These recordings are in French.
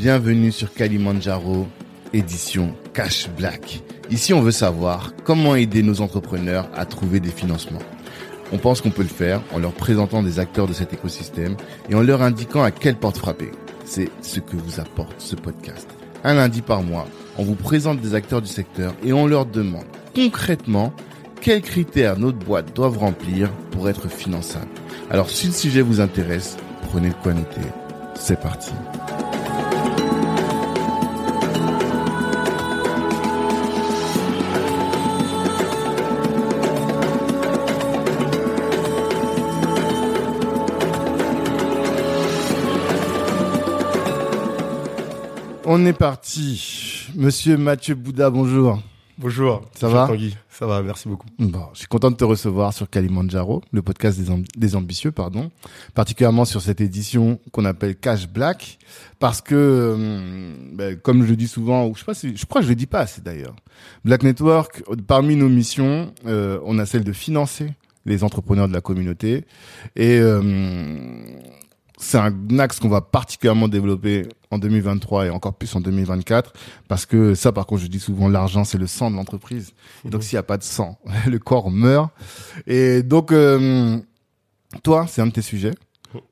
bienvenue sur Kalimandjaro, édition Cash Black. Ici, on veut savoir comment aider nos entrepreneurs à trouver des financements. On pense qu'on peut le faire en leur présentant des acteurs de cet écosystème et en leur indiquant à quelle porte frapper. C'est ce que vous apporte ce podcast. Un lundi par mois, on vous présente des acteurs du secteur et on leur demande concrètement quels critères notre boîte doivent remplir pour être finançable. Alors si le sujet vous intéresse, prenez le quoi. C'est parti. On est parti. Monsieur Mathieu Bouddha, bonjour. Bonjour. Ça va Tanguy. Ça va, merci beaucoup. Bon, je suis content de te recevoir sur Kalimandjaro, le podcast des, amb- des ambitieux, pardon, particulièrement sur cette édition qu'on appelle Cash Black, parce que, hum, ben, comme je le dis souvent, ou je sais pas si, je crois que je le dis pas assez d'ailleurs, Black Network, parmi nos missions, euh, on a celle de financer les entrepreneurs de la communauté, et hum, c'est un axe qu'on va particulièrement développer en 2023 et encore plus en 2024 parce que ça par contre je dis souvent l'argent c'est le sang de l'entreprise. Et donc s'il n'y a pas de sang le corps meurt. Et donc euh, toi c'est un de tes sujets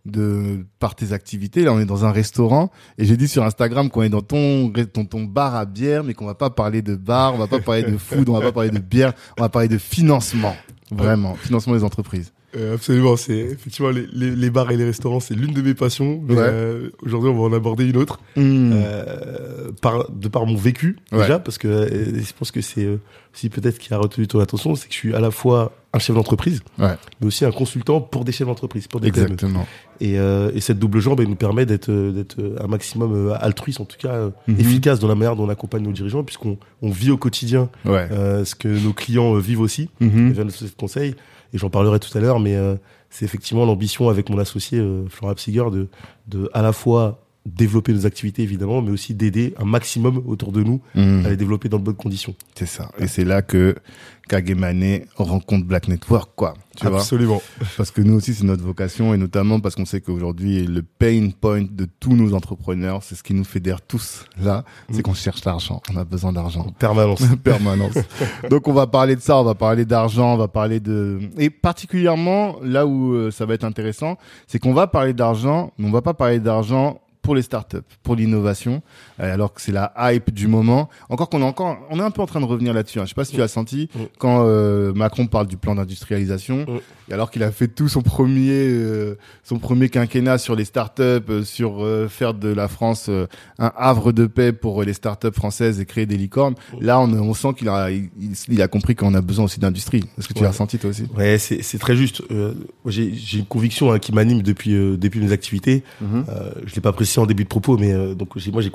de par tes activités. Là on est dans un restaurant et j'ai dit sur Instagram qu'on est dans ton, ton ton bar à bière mais qu'on va pas parler de bar on va pas parler de food on va pas parler de bière on va parler de financement. Vraiment financement des entreprises Euh, absolument, c'est effectivement les, les, les bars et les restaurants, c'est l'une de mes passions. Ouais. euh, Aujourd'hui, on va en aborder une autre. Mmh. Euh, par, de par mon vécu, Ouais. déjà, parce que euh, je pense que c'est euh, aussi peut-être qui a retenu ton attention, c'est que je suis à la fois un chef d'entreprise, ouais mais aussi un consultant pour des chefs d'entreprise, pour des PME. exactement Et, euh, et cette double jambe, elle nous permet d'être euh, d'être euh, un maximum euh, altruiste, en tout cas euh, Mhm. efficace dans la manière dont on accompagne nos dirigeants, puisqu'on on vit au quotidien ouais euh, ce que nos clients euh, vivent aussi. Et via notre de conseil. Et j'en parlerai tout à l'heure, mais euh, c'est effectivement l'ambition avec mon associé euh, Flora Psiger de, de à la fois développer nos activités évidemment, mais aussi d'aider un maximum autour de nous Mhm. à les développer dans de bonnes conditions. C'est ça. Et c'est là que Kagemane rencontre Black Network, quoi. Tu vois Absolument. Parce que nous aussi, c'est notre vocation, et notamment parce qu'on sait qu'aujourd'hui, le pain point de tous nos entrepreneurs, c'est ce qui nous fédère tous là, c'est Mm. qu'on cherche l'argent. On a besoin d'argent. En permanence. permanence. Donc on va parler de ça, on va parler d'argent, on va parler de et particulièrement là où euh, ça va être intéressant, c'est qu'on va parler d'argent, mais on va pas parler d'argent pour les startups, pour l'innovation, euh, alors que c'est la hype du moment. Encore qu'on est encore, on est un peu en train de revenir là-dessus. Hein. Je sais pas si tu as senti Mm. quand euh, Macron parle du plan d'industrialisation, Mm. et alors qu'il a fait tout son premier, euh, son premier quinquennat sur les startups, euh, sur faire de la France un havre de paix pour les startups françaises et créer des licornes. Là, on, on sent qu'il a, il, il a compris qu'on a besoin aussi d'industrie. Est-ce que tu Ouais. l'as ressenti toi aussi? Ouais, c'est très juste. J'ai une conviction hein, qui m'anime depuis depuis mes activités. Euh, je l'ai pas précisé en début de propos, mais euh, donc j'ai- moi j'ai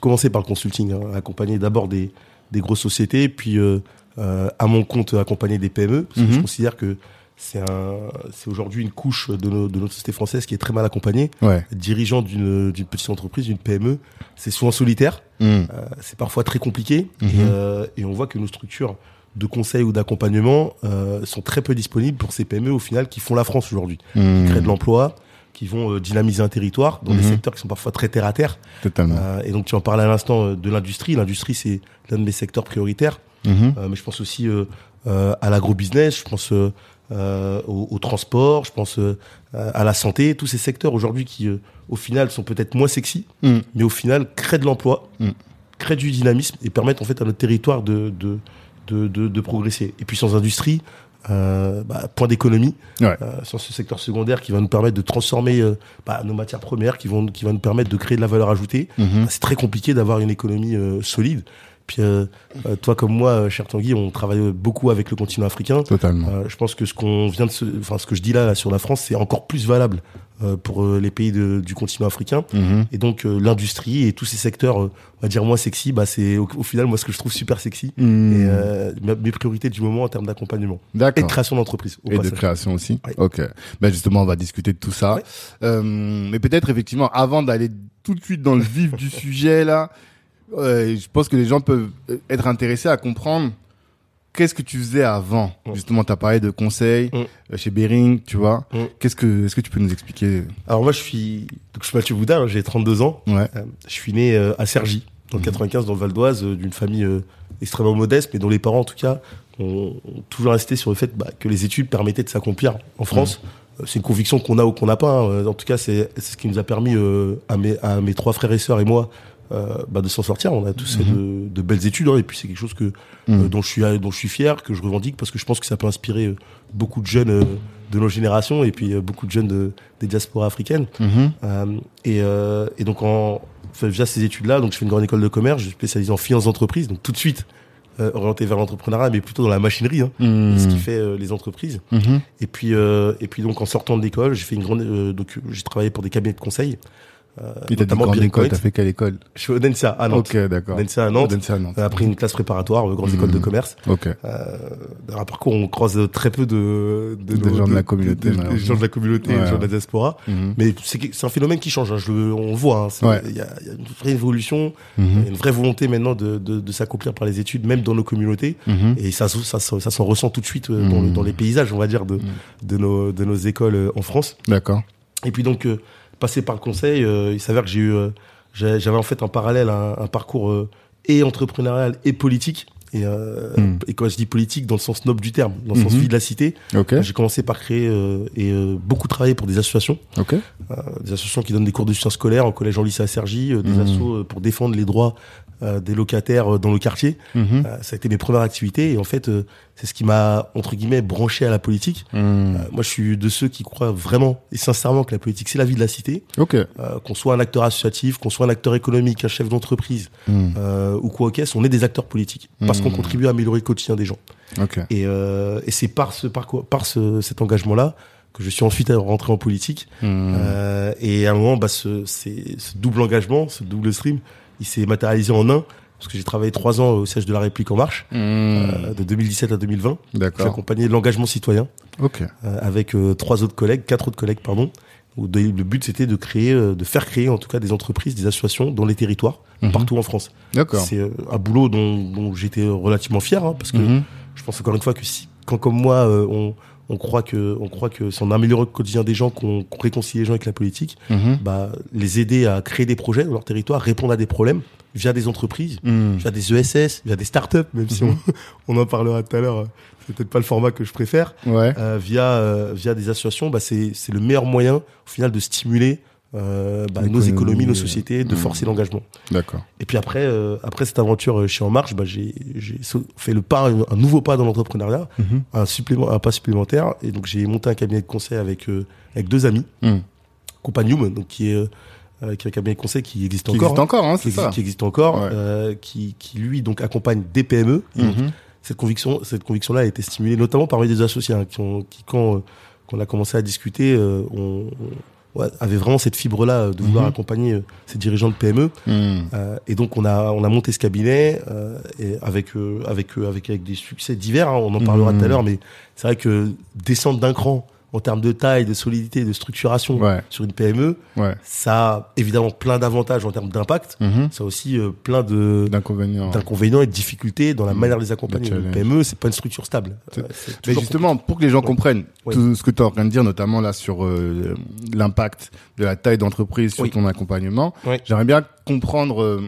commencé par le consulting, hein, accompagner d'abord des des grosses sociétés, puis euh, euh, à mon compte accompagner des PME. Parce que Mhm. je considère que c'est un c'est aujourd'hui une couche de, nos, de notre société française qui est très mal accompagnée. Ouais. Dirigeant d'une d'une petite entreprise, d'une PME, c'est souvent solitaire, Mm. euh, c'est parfois très compliqué, Mhm. et, et on voit que nos structures de conseil ou d'accompagnement sont très peu disponibles pour ces PME au final qui font la France aujourd'hui Mm. créer de l'emploi, qui vont euh, dynamiser un territoire dans des Mhm. secteurs qui sont parfois très terre à terre. Totalement. Euh, et donc tu en parlais à l'instant euh, de l'industrie. L'industrie c'est l'un de mes secteurs prioritaires, Mhm. Euh, mais je pense aussi euh, à l'agrobusiness, je pense au, au transport, je pense à la santé, tous ces secteurs aujourd'hui qui au final sont peut-être moins sexy, Mm. mais au final créent de l'emploi, créent du dynamisme et permettent en fait à notre territoire de de de, de, de progresser. Et puis sans industrie, euh, bah, point d'économie Ouais. euh, sur ce secteur secondaire qui va nous permettre de transformer euh, bah, nos matières premières, qui vont qui va nous permettre de créer de la valeur ajoutée. Mhm. C'est très compliqué d'avoir une économie euh, solide. Puis euh, toi comme moi, cher Tanguy, on travaille beaucoup avec le continent africain. Totalement. Euh, je pense que ce qu'on vient de, enfin ce que je dis là, là sur la France, c'est encore plus valable pour euh, les pays de- du continent africain. Mhm. Et donc euh, l'industrie et tous ces secteurs, euh, on va dire moins sexy, bah c'est au, au final moi ce que je trouve super sexy. Mm. Et euh, mes priorités du moment en termes d'accompagnement et de création d'entreprise. Et de création aussi. Ouais. Ok. Ben justement, on va discuter de tout ça. Ouais. Euh, mais peut-être effectivement, avant d'aller tout de suite dans le vif du sujet là, euh, je pense que les gens peuvent être intéressés à comprendre qu'est-ce que tu faisais avant Justement, tu as parlé de conseils Mm. euh, chez Bering, tu vois. Mm. Qu'est-ce que, est-ce que tu peux nous expliquer Alors moi, je suis, donc, je suis Mathieu Boudin, j'ai 32 ans. Ouais. Euh, je suis né euh, à Cergy, dans le 95, dans le Val d'Oise, euh, d'une famille extrêmement modeste, mais dont les parents, en tout cas, ont, ont toujours insisté sur le fait bah, que les études permettaient de s'accomplir en France. C'est une conviction qu'on a ou qu'on n'a pas. hein. En tout cas, c'est ce qui nous a permis à, mes, à mes trois frères et sœurs et moi euh, bah, de s'en sortir. On a tous fait de, de belles études, hein, et puis c'est quelque chose que Mhm. euh, dont je suis dont je suis fier, que je revendique, parce que je pense que ça peut inspirer euh, beaucoup de jeunes euh, de nos générations et puis euh, beaucoup de jeunes de, des diasporas africaines. Mhm. Euh, et, euh, et donc en enfin, via ces études-là, donc je fais une grande école de commerce, je suis spécialisé en finance d'entreprise, donc tout de suite euh, orienté vers l'entrepreneuriat, mais plutôt dans la machinerie, hein, Mhm. ce qui fait euh, les entreprises. Mhm. Et puis euh, et puis donc en sortant de l'école, j'ai fait une grande euh, donc j'ai travaillé pour des cabinets de conseil. Euh, Et notamment grande école, t'as fait quelle école Je suis au Densa à Nantes. Ok, d'accord. Densa à Nantes. Densa à Nantes. Euh, Après une classe préparatoire, euh, grande Mhm. école de commerce. Ok. Euh, dans un parcours, on croise très peu de, de, nos- gens de la communauté, de- de- gens de la communauté, Ouais, des gens de la diaspora. Mhm. Mais c'est un phénomène qui change. hein, je, on le voit. hein, Il Ouais. y, y a une vraie évolution, y a une vraie volonté maintenant de, de, de s'accomplir par les études, même dans nos communautés. Mhm. Et ça, ça, ça s'en ressent tout de suite euh, dans, le- dans les paysages, on va dire, de, de, nos, de nos écoles euh, en France. D'accord. Et puis donc, euh, passé par le conseil, euh, il s'avère que j'ai eu, euh, j'avais en fait en parallèle un, un parcours euh, et entrepreneurial et politique. Et, euh, Mm. et quand je dis politique, dans le sens noble du terme, dans le sens Mhm. vie de la cité, Ok. j'ai commencé par créer euh, et euh, beaucoup travailler pour des associations, Ok. euh, des associations qui donnent des cours de soutien scolaire au collège en lycée à euh, des Mhm. assos pour défendre les droits euh, des locataires euh, dans le quartier. Mhm. Euh, ça a été mes premières activités et en fait, euh, c'est ce qui m'a entre guillemets branché à la politique. Mhm. Moi, je suis de ceux qui croient vraiment et sincèrement que la politique, c'est la vie de la cité. Ok. Euh, qu'on soit un acteur associatif, qu'on soit un acteur économique, un chef d'entreprise Mhm. euh, ou quoi qu'est-ce, on est des acteurs politiques parce qu'on contribue à améliorer le quotidien des gens. Ok. Et, euh, et c'est par ce parcours, par ce, cet engagement-là que je suis ensuite rentré en politique. Euh, et à un moment, bah, ce, c'est- ce double engagement, ce double stream, il s'est matérialisé en un. Parce que j'ai travaillé trois ans au siège de la République en marche, Mhm. euh, de 2017 à 2020. J'ai D'accord. accompagné l'engagement citoyen Ok. euh, avec euh, trois autres collègues, quatre autres collègues, pardon. Où de- le but c'était de créer, de faire créer en tout cas des entreprises, des associations dans les territoires, Mhm. partout en France. D'accord. C'est un boulot dont, dont j'étais relativement fier, hein, parce que Mhm. je pense encore une fois que si, quand comme moi, on, on croit que, on croit que c'est en améliorant le quotidien des gens qu'on réconcilie les gens avec la politique, Mhm. bah, les aider à créer des projets dans leur territoire, répondre à des problèmes via des entreprises, Mhm. via des ESS, via des startups, même si on, on en parlera tout à l'heure. C'est peut-être pas le format que je préfère Ouais. euh, via euh, via des associations, bah, c'est c'est le meilleur moyen au final de stimuler euh, bah, nos économies, nos euh, sociétés, de mm. forcer l'engagement. D'accord. Et puis après euh, après cette aventure euh, chez En Marche, bah, j'ai fait le pas un nouveau pas dans l'entrepreneuriat, Mhm. un supplément un pas supplémentaire et donc j'ai monté un cabinet de conseil avec euh, avec deux amis. Companium, donc qui est euh, euh, qui est un cabinet de conseil qui existe Qui encore. existe encore, hein, qui c'est existe, ça. qui existe encore, Ouais. euh, qui, qui lui donc accompagne des PME. Donc, Mhm. cette conviction, cette conviction-là a été stimulée notamment parmi des associés hein, qui, ont, qui quand, euh, quand on a commencé à discuter, euh, on, on- ouais, avait vraiment cette fibre-là euh, de vouloir Mhm. accompagner euh, ces dirigeants de PME. Mhm. Euh, et donc on a on a monté ce cabinet euh, et avec euh, avec euh, avec avec des succès divers. hein, on en parlera Mhm. tout à l'heure, mais c'est vrai que descendre d'un cran en termes de taille, de solidité, de structuration Ouais. sur une PME, Ouais. ça a évidemment plein d'avantages en termes d'impact. Mhm. Ça a aussi euh, plein de D'inconvénients. d'inconvénients et de difficultés dans la Mhm. manière de les accompagner. De Une. PME, c'est pas une structure stable. Euh, Mais justement, pour que les gens comprennent Ouais. tout ce que tu es en train de dire, notamment là sur euh, l'impact de la taille d'entreprise sur Oui. ton accompagnement, j'aimerais bien comprendre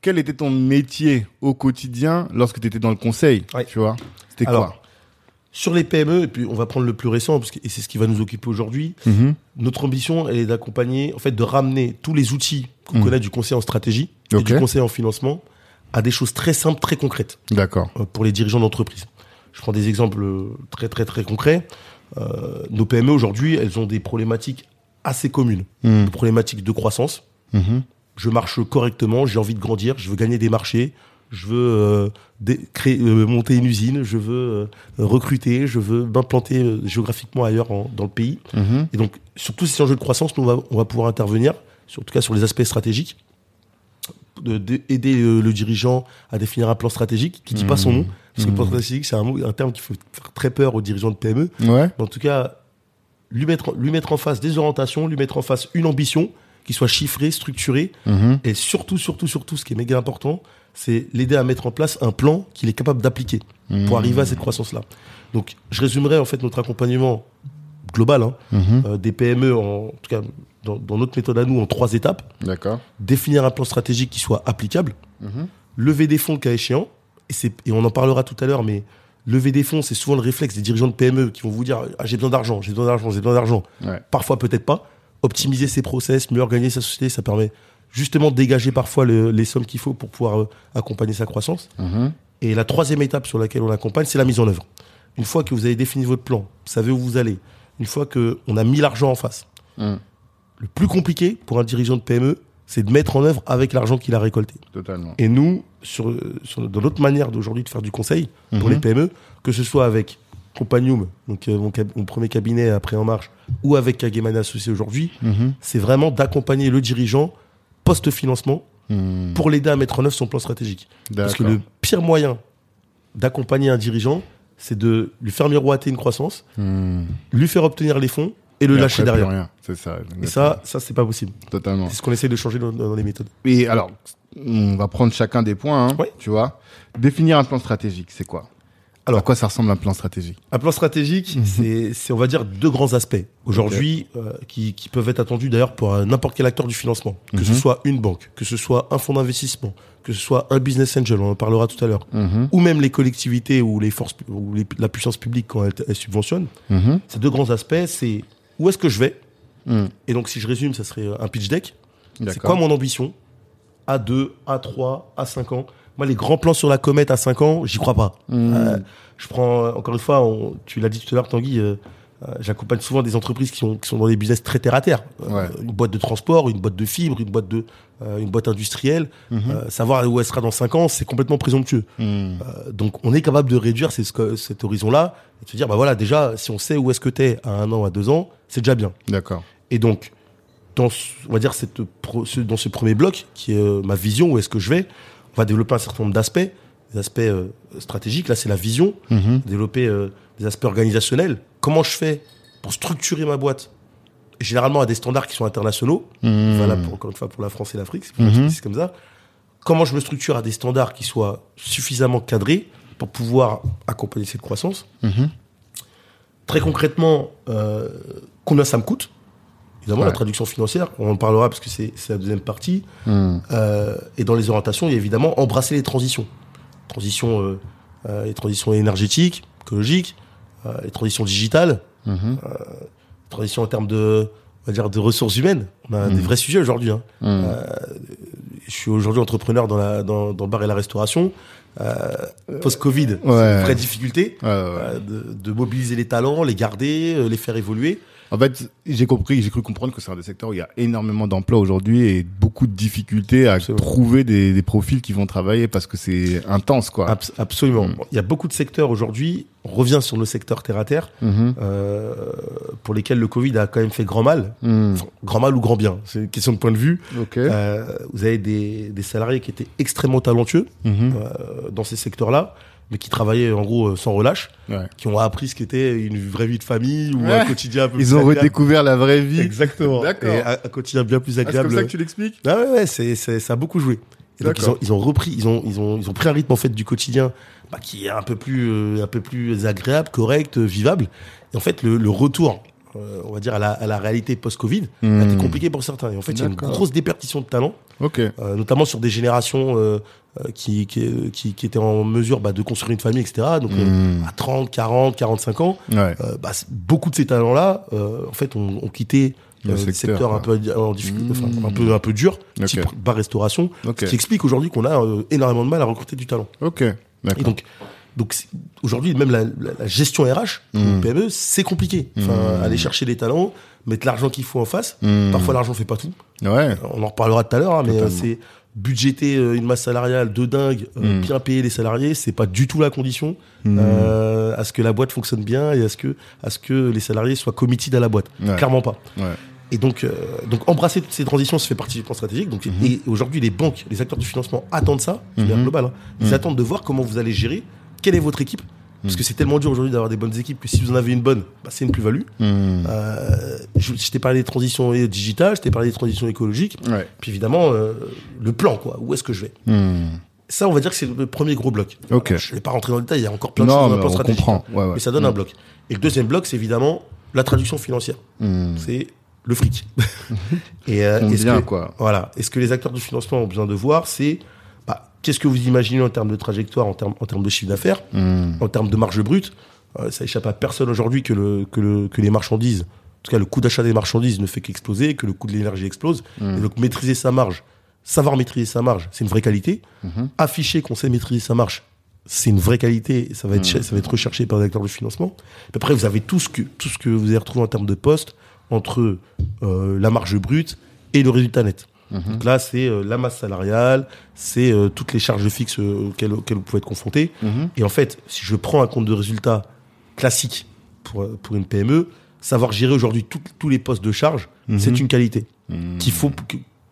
quel était ton métier au quotidien lorsque tu étais dans le conseil. Tu vois? C'était quoi? Sur les PME, et puis on va prendre le plus récent, parce que, et c'est ce qui va nous occuper aujourd'hui, Mhm. notre ambition elle est d'accompagner, en fait, de ramener tous les outils qu'on Mhm. connaît du conseil en stratégie et du conseil en financement à des choses très simples, très concrètes D'accord. euh, pour les dirigeants d'entreprise. Je prends des exemples euh, très très très concrets. Euh, nos PME aujourd'hui, elles ont des problématiques assez communes, Mhm. des problématiques de croissance. Mhm. Je marche correctement, j'ai envie de grandir, je veux gagner des marchés, je veux euh, créer, euh, monter une usine, je veux euh, recruter, je veux m'implanter géographiquement ailleurs en- dans le pays. Mhm. Et donc, sur tous ces enjeux de croissance, nous, on va, on va pouvoir intervenir, sur, en tout cas sur les aspects stratégiques, de, de- aider euh, le dirigeant à définir un plan stratégique qui dit pas son nom, parce que le plan stratégique, c'est un, un terme qui fait très peur aux dirigeants de PME. Ouais. Mais en tout cas, lui mettre, lui mettre en face des orientations, lui mettre en face une ambition qui soit chiffré, structuré, Mhm. et surtout, surtout, surtout, ce qui est méga important, c'est l'aider à mettre en place un plan qu'il est capable d'appliquer pour arriver à cette croissance-là. Donc, je résumerai en fait notre accompagnement global hein, Mhm. euh, des PME, en, en tout cas dans, dans notre méthode à nous, en trois étapes. D'accord. Définir un plan stratégique qui soit applicable, Mhm. lever des fonds cas échéant, et, et on en parlera tout à l'heure, mais lever des fonds, c'est souvent le réflexe des dirigeants de PME qui vont vous dire ah, j'ai besoin d'argent, j'ai besoin d'argent, j'ai besoin d'argent. Ouais. Parfois peut-être pas. Optimiser ses process, mieux organiser sa société, ça permet justement dégager parfois le- les sommes qu'il faut pour pouvoir euh, accompagner sa croissance. Mhm. Et la troisième étape sur laquelle on accompagne, c'est la mise en œuvre. Une fois que vous avez défini votre plan, vous savez où vous allez, une fois qu'on a mis l'argent en face, Mhm. le plus compliqué pour un dirigeant de PME, c'est de mettre en œuvre avec l'argent qu'il a récolté. Totalement. Et nous, sur, sur- dans notre manière d'aujourd'hui de faire du conseil pour Mhm. les PME, que ce soit avec Compagnium, donc euh, mon, premier cabinet après En Marche, ou avec Kageman Associé aujourd'hui, Mhm. c'est vraiment d'accompagner le dirigeant post-financement Mhm. pour l'aider à mettre en œuvre son plan stratégique. Parce que le pire moyen d'accompagner un dirigeant, c'est de lui faire miroiter une croissance, Mhm. lui faire obtenir les fonds et le Et lâcher après, derrière. C'est ça. Et ça, ça c'est pas possible. totalement. C'est ce qu'on essaie de changer dans, dans les méthodes. Et alors, on va prendre chacun des points, hein, Ouais. tu vois. Définir un plan stratégique, c'est quoi? Alors, à quoi ça ressemble un plan stratégique? Un plan stratégique, c'est, c'est, on va dire, deux grands aspects aujourd'hui euh, qui, qui peuvent être attendus d'ailleurs pour euh, n'importe quel acteur du financement. Que ce Mhm. soit une banque, que ce soit un fonds d'investissement, que ce soit un business angel, on en parlera tout à l'heure, Mhm. ou même les collectivités ou les forces ou les- la puissance publique quand elle, elle subventionne. Mhm. Ces deux grands aspects, c'est où est-ce que je vais Mhm. Et donc, si je résume, ça serait un pitch deck. C'est quoi mon ambition À 2, à 3, à 5 ans Moi, les grands plans sur la comète à 5 ans, j'y crois pas. Mhm. Euh, je prends, euh, encore une fois, on- tu l'as dit tout à l'heure, Tanguy, euh, j'accompagne souvent des entreprises qui, ont, qui sont dans des business très terre à terre. Ouais. Une boîte de transport, une boîte de fibres, une boîte, de, une boîte industrielle. Euh, savoir où elle sera dans 5 ans, c'est complètement présomptueux. Euh, donc, on est capable de réduire ces- cet horizon-là et de se dire, bah voilà, déjà, si on sait où est-ce que tu es à un an, à deux ans, c'est déjà bien. D'accord. Et donc, dans, ce- on va dire cette dans ce premier bloc, qui est ma vision, où est-ce que je vais, on va développer un certain nombre d'aspects, des aspects euh, stratégiques. Là, c'est la vision. Mhm. Développer euh, des aspects organisationnels. Comment je fais pour structurer ma boîte? Et Généralement à des standards qui sont internationaux. Mhm. Voilà, pour, encore une fois, pour la France et l'Afrique, c'est Mhm. comme ça. Comment je me structure à des standards qui soient suffisamment cadrés pour pouvoir accompagner cette croissance? Mhm. Très concrètement, euh, combien ça me coûte? Évidemment, Ouais. la traduction financière, on en parlera parce que c'est c'est la deuxième partie. Mhm. Euh, et dans les orientations, il y a évidemment embrasser les transitions. Transitions, euh, euh, les transitions énergétiques, écologiques, les transitions digitales, Mhm. transitions en termes de, on va dire, de ressources humaines. On a des vrais sujets aujourd'hui. hein. Mhm. Je suis aujourd'hui entrepreneur dans, la, dans, dans le bar et la restauration. Post-Covid, c'est Ouais. une vraie difficulté Ouais, de, de mobiliser les talents, les garder, les faire évoluer. En fait, j'ai compris, j'ai cru comprendre que c'est un des secteurs où il y a énormément d'emplois aujourd'hui et beaucoup de difficultés à Absolument. trouver des, des profils qui vont travailler parce que c'est intense, quoi. Abs- absolument. Mm. Il y a beaucoup de secteurs aujourd'hui. On revient sur nos secteurs terre à terre, Mhm. euh, pour lesquels le Covid a quand même fait grand mal. Mhm. Enfin, grand mal ou grand bien, c'est une question de point de vue. Euh, vous avez des, des salariés qui étaient extrêmement talentueux Mhm. euh, dans ces secteurs-là, mais qui travaillaient en gros euh, sans relâche, Ouais. qui ont appris ce qu'était une vraie vie de famille ou Ouais. un quotidien un peu plus Ils ont agréable. redécouvert la vraie vie. Exactement. D'accord. Et un, un quotidien bien plus Ah, c'est agréable. comme ça que tu l'expliques? Ah ouais, ouais, c'est, c'est, ça a beaucoup joué. Et donc ils D'accord. ont, ils ont repris, ils ont, ils ont, ils ont pris un rythme en fait du quotidien bah, qui est un peu plus, euh, un peu plus agréable, correct, euh, vivable. Et en fait, le, le retour, euh, on va dire à la, à la réalité post-Covid, Hmm. a été compliqué pour certains. Et en fait, il y a une grosse déperdition de talent, Ok. euh, notamment sur des générations euh, qui, qui, qui, qui étaient en mesure bah, de construire une famille, etc. Donc euh, Hmm. à 30, 40, 45 ans, Ouais. euh, bah, beaucoup de ces talents-là, euh, en fait, ont, ont quitté Le euh, secteur, un peu en difficulté, enfin, Mmh. un peu un peu dur, Ok. type bar-restauration, Ok. ce qui explique aujourd'hui qu'on a euh, énormément de mal à recruter du talent. Ok. Et donc, donc aujourd'hui, même la, la- la gestion RH, Mmh. une PME, c'est compliqué. Enfin, Mmh. aller chercher les talents, mettre l'argent qu'il faut en face. Hmm. Parfois, l'argent fait pas tout. Ouais. On en reparlera tout à l'heure, hein, mais euh, c'est budgéter euh, une masse salariale de dingue, euh, Mm. bien payer les salariés, c'est pas du tout la condition Mm. euh, à ce que la boîte fonctionne bien et à ce que à ce que les salariés soient committed à la boîte. Ouais. Clairement pas. Ouais. Et donc, euh, donc embrasser toutes ces transitions, ça fait partie du plan stratégique. Donc, Mhm. et aujourd'hui, les banques, les acteurs du financement attendent ça, Mhm. globale. hein. Ils attendent de voir comment vous allez gérer, quelle est votre équipe, Parce que c'est tellement dur aujourd'hui d'avoir des bonnes équipes que si vous en avez une bonne, bah, c'est une plus-value. Hmm. Euh, je je t'ai parlé des transitions digitales, je t'ai parlé des transitions écologiques. Ouais. Puis évidemment, euh, le plan, quoi. Où est-ce que je vais Hmm. Ça, on va dire que c'est le premier gros bloc. Ok. Alors, je ne vais pas rentrer dans le détail, il y a encore plein de Non, choses dans le plan on stratégique. comprend. Ouais, ouais. Mais ça donne un bloc. Et le deuxième bloc, c'est évidemment la traduction financière. Hmm. C'est le fric. Et euh, que- quoi Voilà. Et ce que les acteurs du financement ont besoin de voir, c'est qu'est-ce que vous imaginez en termes de trajectoire, en termes, en termes de chiffre d'affaires, Hmm. en termes de marge brute? Euh, ça échappe à personne aujourd'hui que, le, que, le, que les marchandises, en tout cas le coût d'achat des marchandises ne fait qu'exploser, que le coût de l'énergie explose. Hmm. Et donc maîtriser sa marge, savoir maîtriser sa marge, c'est une vraie qualité. Mhm. Afficher qu'on sait maîtriser sa marge, c'est une vraie qualité. Ça va être, Hmm. ça va être recherché par les acteurs du financement. Après, vous avez tout ce que, tout ce que vous allez retrouver en termes de postes entre euh, la marge brute et le résultat net. Mhm. Donc là, c'est euh, la masse salariale, c'est euh, toutes les charges fixes euh, auxquelles, auxquelles vous pouvez être confronté. Mhm. Et en fait, si je prends un compte de résultat classique pour, pour une PME, savoir gérer aujourd'hui tous les postes de charge, Mhm. c'est une qualité qu'il faut,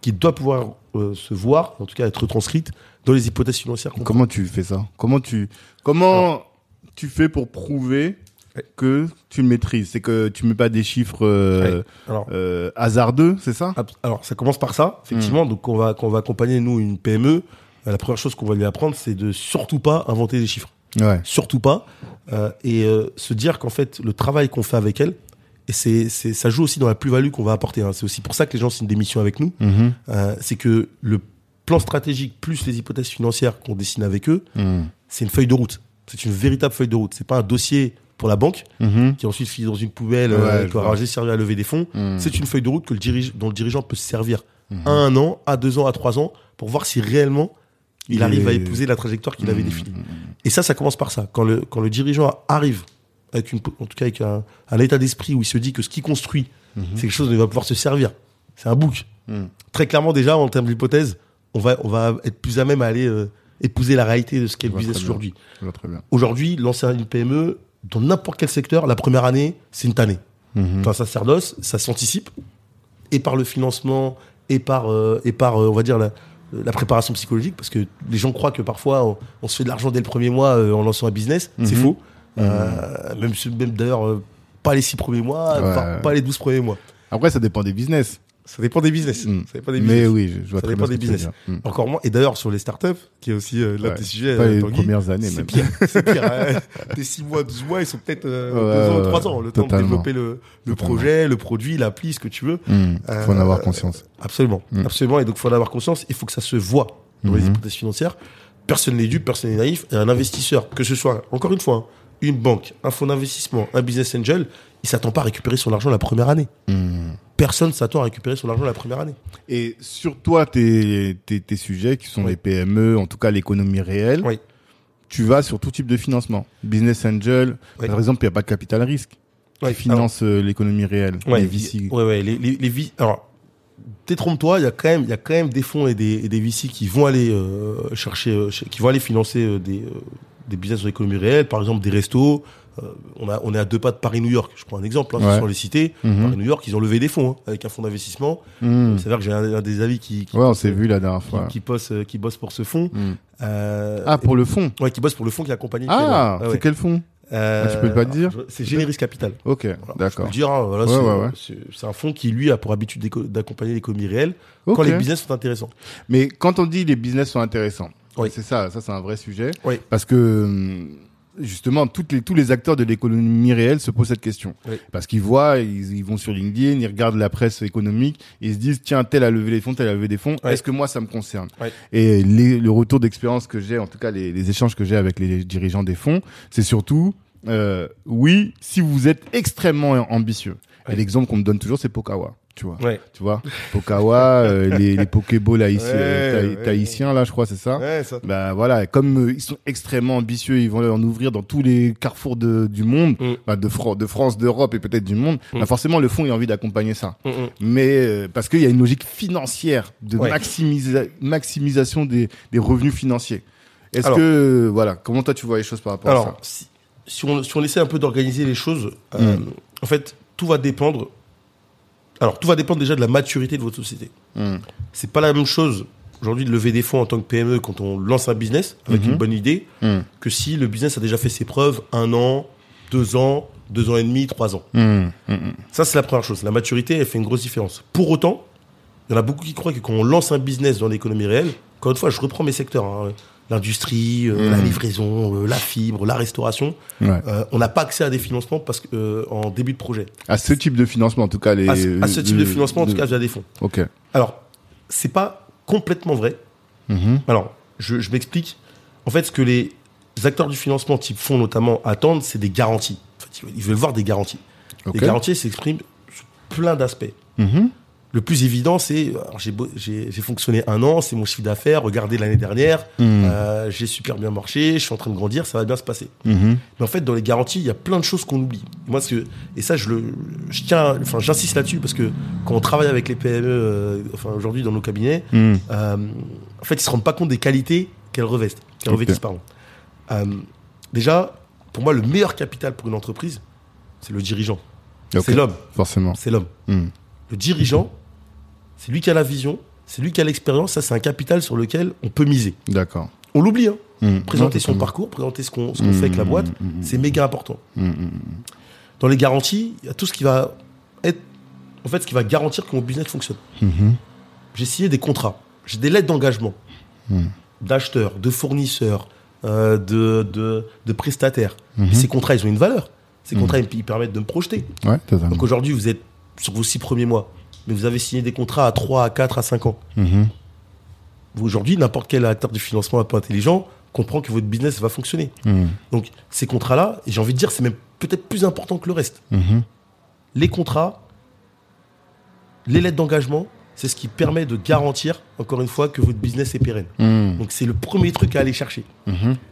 qui doit pouvoir euh, se voir, en tout cas être transcrite dans les hypothèses financières. Comment tu fais ça? Comment tu comment tu fais pour prouver. Que tu le maîtrises C'est que tu mets pas des chiffres euh, Ouais. Alors, euh, hasardeux, c'est ça? Alors, ça commence par ça, effectivement. Donc, on va, quand on va accompagner, nous, une PME, la première chose qu'on va lui apprendre, c'est de surtout pas inventer des chiffres. Ouais. Surtout pas. Euh, et se dire qu'en fait, le travail qu'on fait avec elle, et c'est, c'est, ça joue aussi dans la plus-value qu'on va apporter. hein. C'est aussi pour ça que les gens signent des missions avec nous. Mhm. Euh, c'est que le plan stratégique plus les hypothèses financières qu'on dessine avec eux, Hmm. c'est une feuille de route. C'est une véritable feuille de route. C'est pas un dossier pour la banque Mhm. qui ensuite finit dans une poubelle, Ouais, euh, je qui aura servi à lever des fonds. Hmm. C'est une feuille de route que le dirige, dont le dirigeant peut se servir Mhm. à un an, à deux ans, à trois ans, pour voir si réellement il, Il arrive à épouser la trajectoire qu'il avait définie. Et ça, ça commence par ça. Quand le, quand le dirigeant arrive, avec une, en tout cas avec un, un état d'esprit où il se dit que ce qu'il construit, Mhm. c'est quelque chose dont il va pouvoir se servir. C'est un book. Hmm. Très clairement, déjà, en termes d'hypothèse, on va, on va être plus à même à aller euh, épouser la réalité de ce qu'est le business aujourd'hui. Aujourd'hui, lancer une PME, dans n'importe quel secteur, la première année, c'est une tannée. Mhm. Enfin, ça sacerdoce, ça s'anticipe, et par le financement, et par, euh, et par euh, on va dire, la, la préparation psychologique, parce que les gens croient que parfois, on, on se fait de l'argent dès le premier mois euh, en lançant un business. C'est Mhm. faux. Euh, même d'ailleurs, euh, pas les six premiers mois, Ouais. pas, pas les 12 premiers mois. Après, ça dépend des business. Ça dépend des business. Ça dépend des Mais oui, je, je vois Ça très dépend bien des business. Hmm. Encore moins. Et d'ailleurs, sur les startups, qui est aussi euh, l'un Ouais. des sujets, Pas euh, les Tanguy, premières années, c'est même. pire. C'est pire. hein. Des 6 mois, 12 mois, ils sont peut-être euh, Ouais, 2 ans, ouais, 3 ans. Le temps de développer le, projet, le produit, l'appli, ce que tu veux. Hmm. Faut en Euh, avoir conscience. Absolument. Mm. Absolument. Et donc, il faut en avoir conscience. Il faut que ça se voit dans les Mhm. hypothèses financières. Personne n'est dupe, personne n'est naïf. Et un investisseur, que ce soit, encore une fois, hein, une banque, un fonds d'investissement, un business angel, il s'attend pas à récupérer son argent la première année. Hmm. Personne s'attend à récupérer son argent la première année. Et sur toi, tes, tes, tes sujets qui sont Oui. les PME, en tout cas l'économie réelle, Oui. tu vas sur tout type de financement. Business angel, Oui. par exemple, il n'y a pas de capital risque. Qui finance euh, l'économie réelle. Les VC. Ouais, ouais, les, les, les vi- Alors, détrompe-toi, il y a quand même, il y a quand même des fonds et des, et des VC qui vont aller euh, chercher, euh, qui vont aller financer des, des business de l'économie réelle, par exemple des restos. Euh, on a, on est à deux pas de Paris-New York. Je prends un exemple, hein, Ouais. sans les citer. Mhm. Paris-New York, ils ont levé des fonds hein, avec un fonds d'investissement. Hmm. Il s'avère que j'ai un, un des avis qui, qui, Ouais, on s'est vu la dernière fois. qui bosse, euh, qui bosse pour ce fonds. Hmm. Euh, Ah, pour le fond. ouais, qui bosse pour le fonds qui accompagne. Ah, ouais, c'est quel fond Euh, tu peux pas le dire C'est Generis Capital. Ok, Voilà, je peux d'accord. le dire, hein, voilà, Ouais, c'est, ouais, ouais. c'est- c'est un fonds qui, lui, a pour habitude d'accompagner l'économie réelle quand les business sont intéressants. Mais quand on dit les business sont intéressants, Oui. c'est ça, ça c'est un vrai sujet. Oui. Parce que hum, justement, toutes les, tous les acteurs de l'économie réelle se posent cette question. Oui. Parce qu'ils voient, ils, ils vont sur LinkedIn, ils regardent la presse économique, ils se disent tiens tel a levé des fonds, tel a levé des fonds. Est-ce que moi ça me concerne? Et les- le retour d'expérience que j'ai, en tout cas les, les échanges que j'ai avec les dirigeants des fonds, c'est surtout euh, oui si vous êtes extrêmement ambitieux. Et l'exemple qu'on me donne toujours c'est Pokawa. Tu vois, Ouais. tu vois, Pokawa, euh, les, les Pokéballs Ouais, euh, ouais. là, je crois, c'est ça. Ça. Bah voilà, comme euh, ils sont extrêmement ambitieux, ils vont en ouvrir dans tous les carrefours de, du monde, Mm. bah, de, Fran- de France, d'Europe et peut-être du monde. Mm. Bah forcément, le fonds il a envie d'accompagner ça. Mm, mm. Mais euh, parce qu'il y a une logique financière de maximisa- maximisation des, des revenus financiers. Est-ce Alors- que voilà, comment toi tu vois les choses par rapport à Alors, si, si, on, si on essaie un peu d'organiser les choses, Mm. en fait, tout va dépendre. Alors, tout va dépendre déjà de la maturité de votre société. Hmm. C'est pas la même chose aujourd'hui de lever des fonds en tant que PME quand on lance un business avec Mhm. une bonne idée Hmm. que si le business a déjà fait ses preuves un an, deux ans, deux ans et demi, trois ans. Hmm. Ça, c'est la première chose. La maturité, elle fait une grosse différence. Pour autant, il y en a beaucoup qui croient que quand on lance un business dans l'économie réelle, encore une fois, je reprends mes secteurs, hein, l'industrie, euh, la livraison, euh, la fibre, la restauration, Ouais. euh, on n'a pas accès à des financements parce que, euh, en début de projet. À ce type de financement, en tout cas, les. À, ce- à ce type de financement, en tout cas, via des fonds. Ok. Alors, c'est pas complètement vrai. Mhm. Alors, je, je m'explique. En fait, ce que les acteurs du financement type fonds notamment attendent, c'est des garanties. En fait, ils veulent- voir des garanties. Les garanties s'expriment sur plein d'aspects. Mhm. Le plus évident, c'est j'ai fonctionné un an, c'est mon chiffre d'affaires. Regardez l'année dernière, Mhm. euh, j'ai super bien marché, je suis en train de grandir, ça va bien se passer. Mhm. Mais en fait, dans les garanties, il y a plein de choses qu'on oublie. Moi, que, et ça, je le, je tiens, enfin, j'insiste là-dessus parce que quand on travaille avec les PME, euh, enfin, aujourd'hui dans nos cabinets, Mhm. euh, en fait, ils se rendent pas compte des qualités qu'elles revestent, qu'elles revêtissent, pardon. Déjà, pour moi, le meilleur capital pour une entreprise, c'est le dirigeant. C'est l'homme. Forcément. C'est l'homme. Le dirigeant, c'est lui qui a la vision, c'est lui qui a l'expérience. Ça, c'est un capital sur lequel on peut miser. D'accord. On l'oublie. Hein. Mhm. Présenter son parcours, présenter ce qu'on qu'on fait avec la boîte, Mhm, mhm, c'est méga important. Dans les garanties, il y a tout ce qui va être, en fait, ce qui va garantir que mon business fonctionne. J'ai signé des contrats, j'ai des lettres d'engagement d'acheteurs, de fournisseurs, euh, de, de, de prestataires. Ces contrats, ils ont une valeur. Ces contrats, ils, permettent de me projeter. Ouais. Donc aujourd'hui, vous êtes sur vos six premiers mois, mais vous avez signé des contrats à 3, à 4, à 5 ans. Mhm. Aujourd'hui, n'importe quel acteur du financement un peu intelligent comprend que votre business va fonctionner. Mhm. Donc ces contrats-là, et j'ai envie de dire, c'est même peut-être plus important que le reste. Mhm. les contrats, les lettres d'engagement, c'est ce qui permet de garantir, encore une fois, que votre business est pérenne. Donc c'est le premier truc à aller chercher.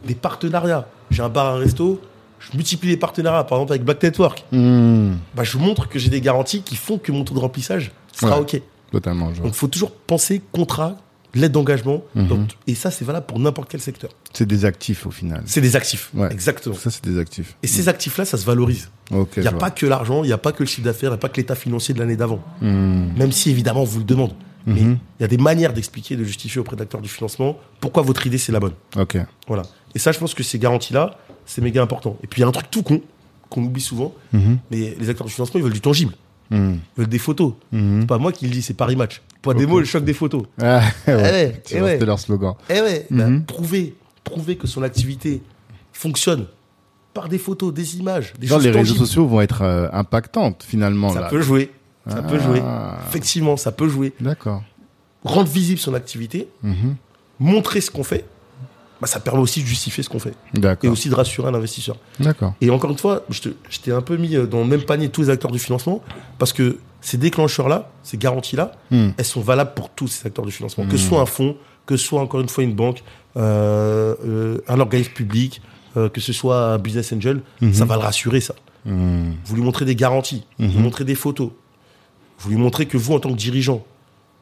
Des partenariats. J'ai un bar, un resto, je multiplie les partenariats, par exemple avec Black Network. Bah, je montre que j'ai des garanties qui font que mon taux de remplissage sera Ouais. OK. Totalement, vois. Donc il faut toujours penser contrat, lettre d'engagement. Mhm. Et ça, c'est valable pour n'importe quel secteur. C'est des actifs au final. C'est des actifs. Ouais. Exactement. Ça, c'est des actifs. Et ces actifs-là, ça se valorise. Il n'y a pas que l'argent, il n'y a pas que le chiffre d'affaires, il n'y a pas que l'état financier de l'année d'avant. Mhm. même si évidemment on vous le demande. Mais Mhm. il y a des manières d'expliquer, de justifier auprès d'acteurs du financement pourquoi votre idée c'est la bonne. Ok. Voilà. Et ça, je pense que ces garanties-là, c'est méga important. Et puis il y a un truc tout con qu'on oublie souvent, Mhm. mais les acteurs du financement, ils veulent du tangible, Veulent des photos. Mhm. C'est pas moi qui le dis, c'est Paris Match. Pas des mots, le choc des photos. Ah, ouais. ouais, Tu eh ouais. C'était leur slogan. Eh ouais, bah, prouver, prouver que son activité fonctionne par des photos, des images, des Genre, choses les réseaux sociaux vont être euh, impactantes finalement. Ça là. peut jouer. Ça Ah. peut jouer. Effectivement, ça peut jouer. D'accord. Rendre visible son activité, Mhm. montrer ce qu'on fait, bah, ça permet aussi de justifier ce qu'on fait. Et aussi de rassurer un investisseur. D'accord. Et encore une fois, je t'ai un peu mis euh, dans le même panier tous les acteurs du financement, parce que ces déclencheurs-là, ces garanties-là, Mhm. elles sont valables pour tous ces acteurs du financement. Que ce soit un fonds, que ce soit encore une fois une banque, euh, euh, un organisme public, euh, que ce soit un business angel, ça va le rassurer ça. Vous lui montrez des garanties, vous lui montrez des photos, vous lui montrez que vous, en tant que dirigeant,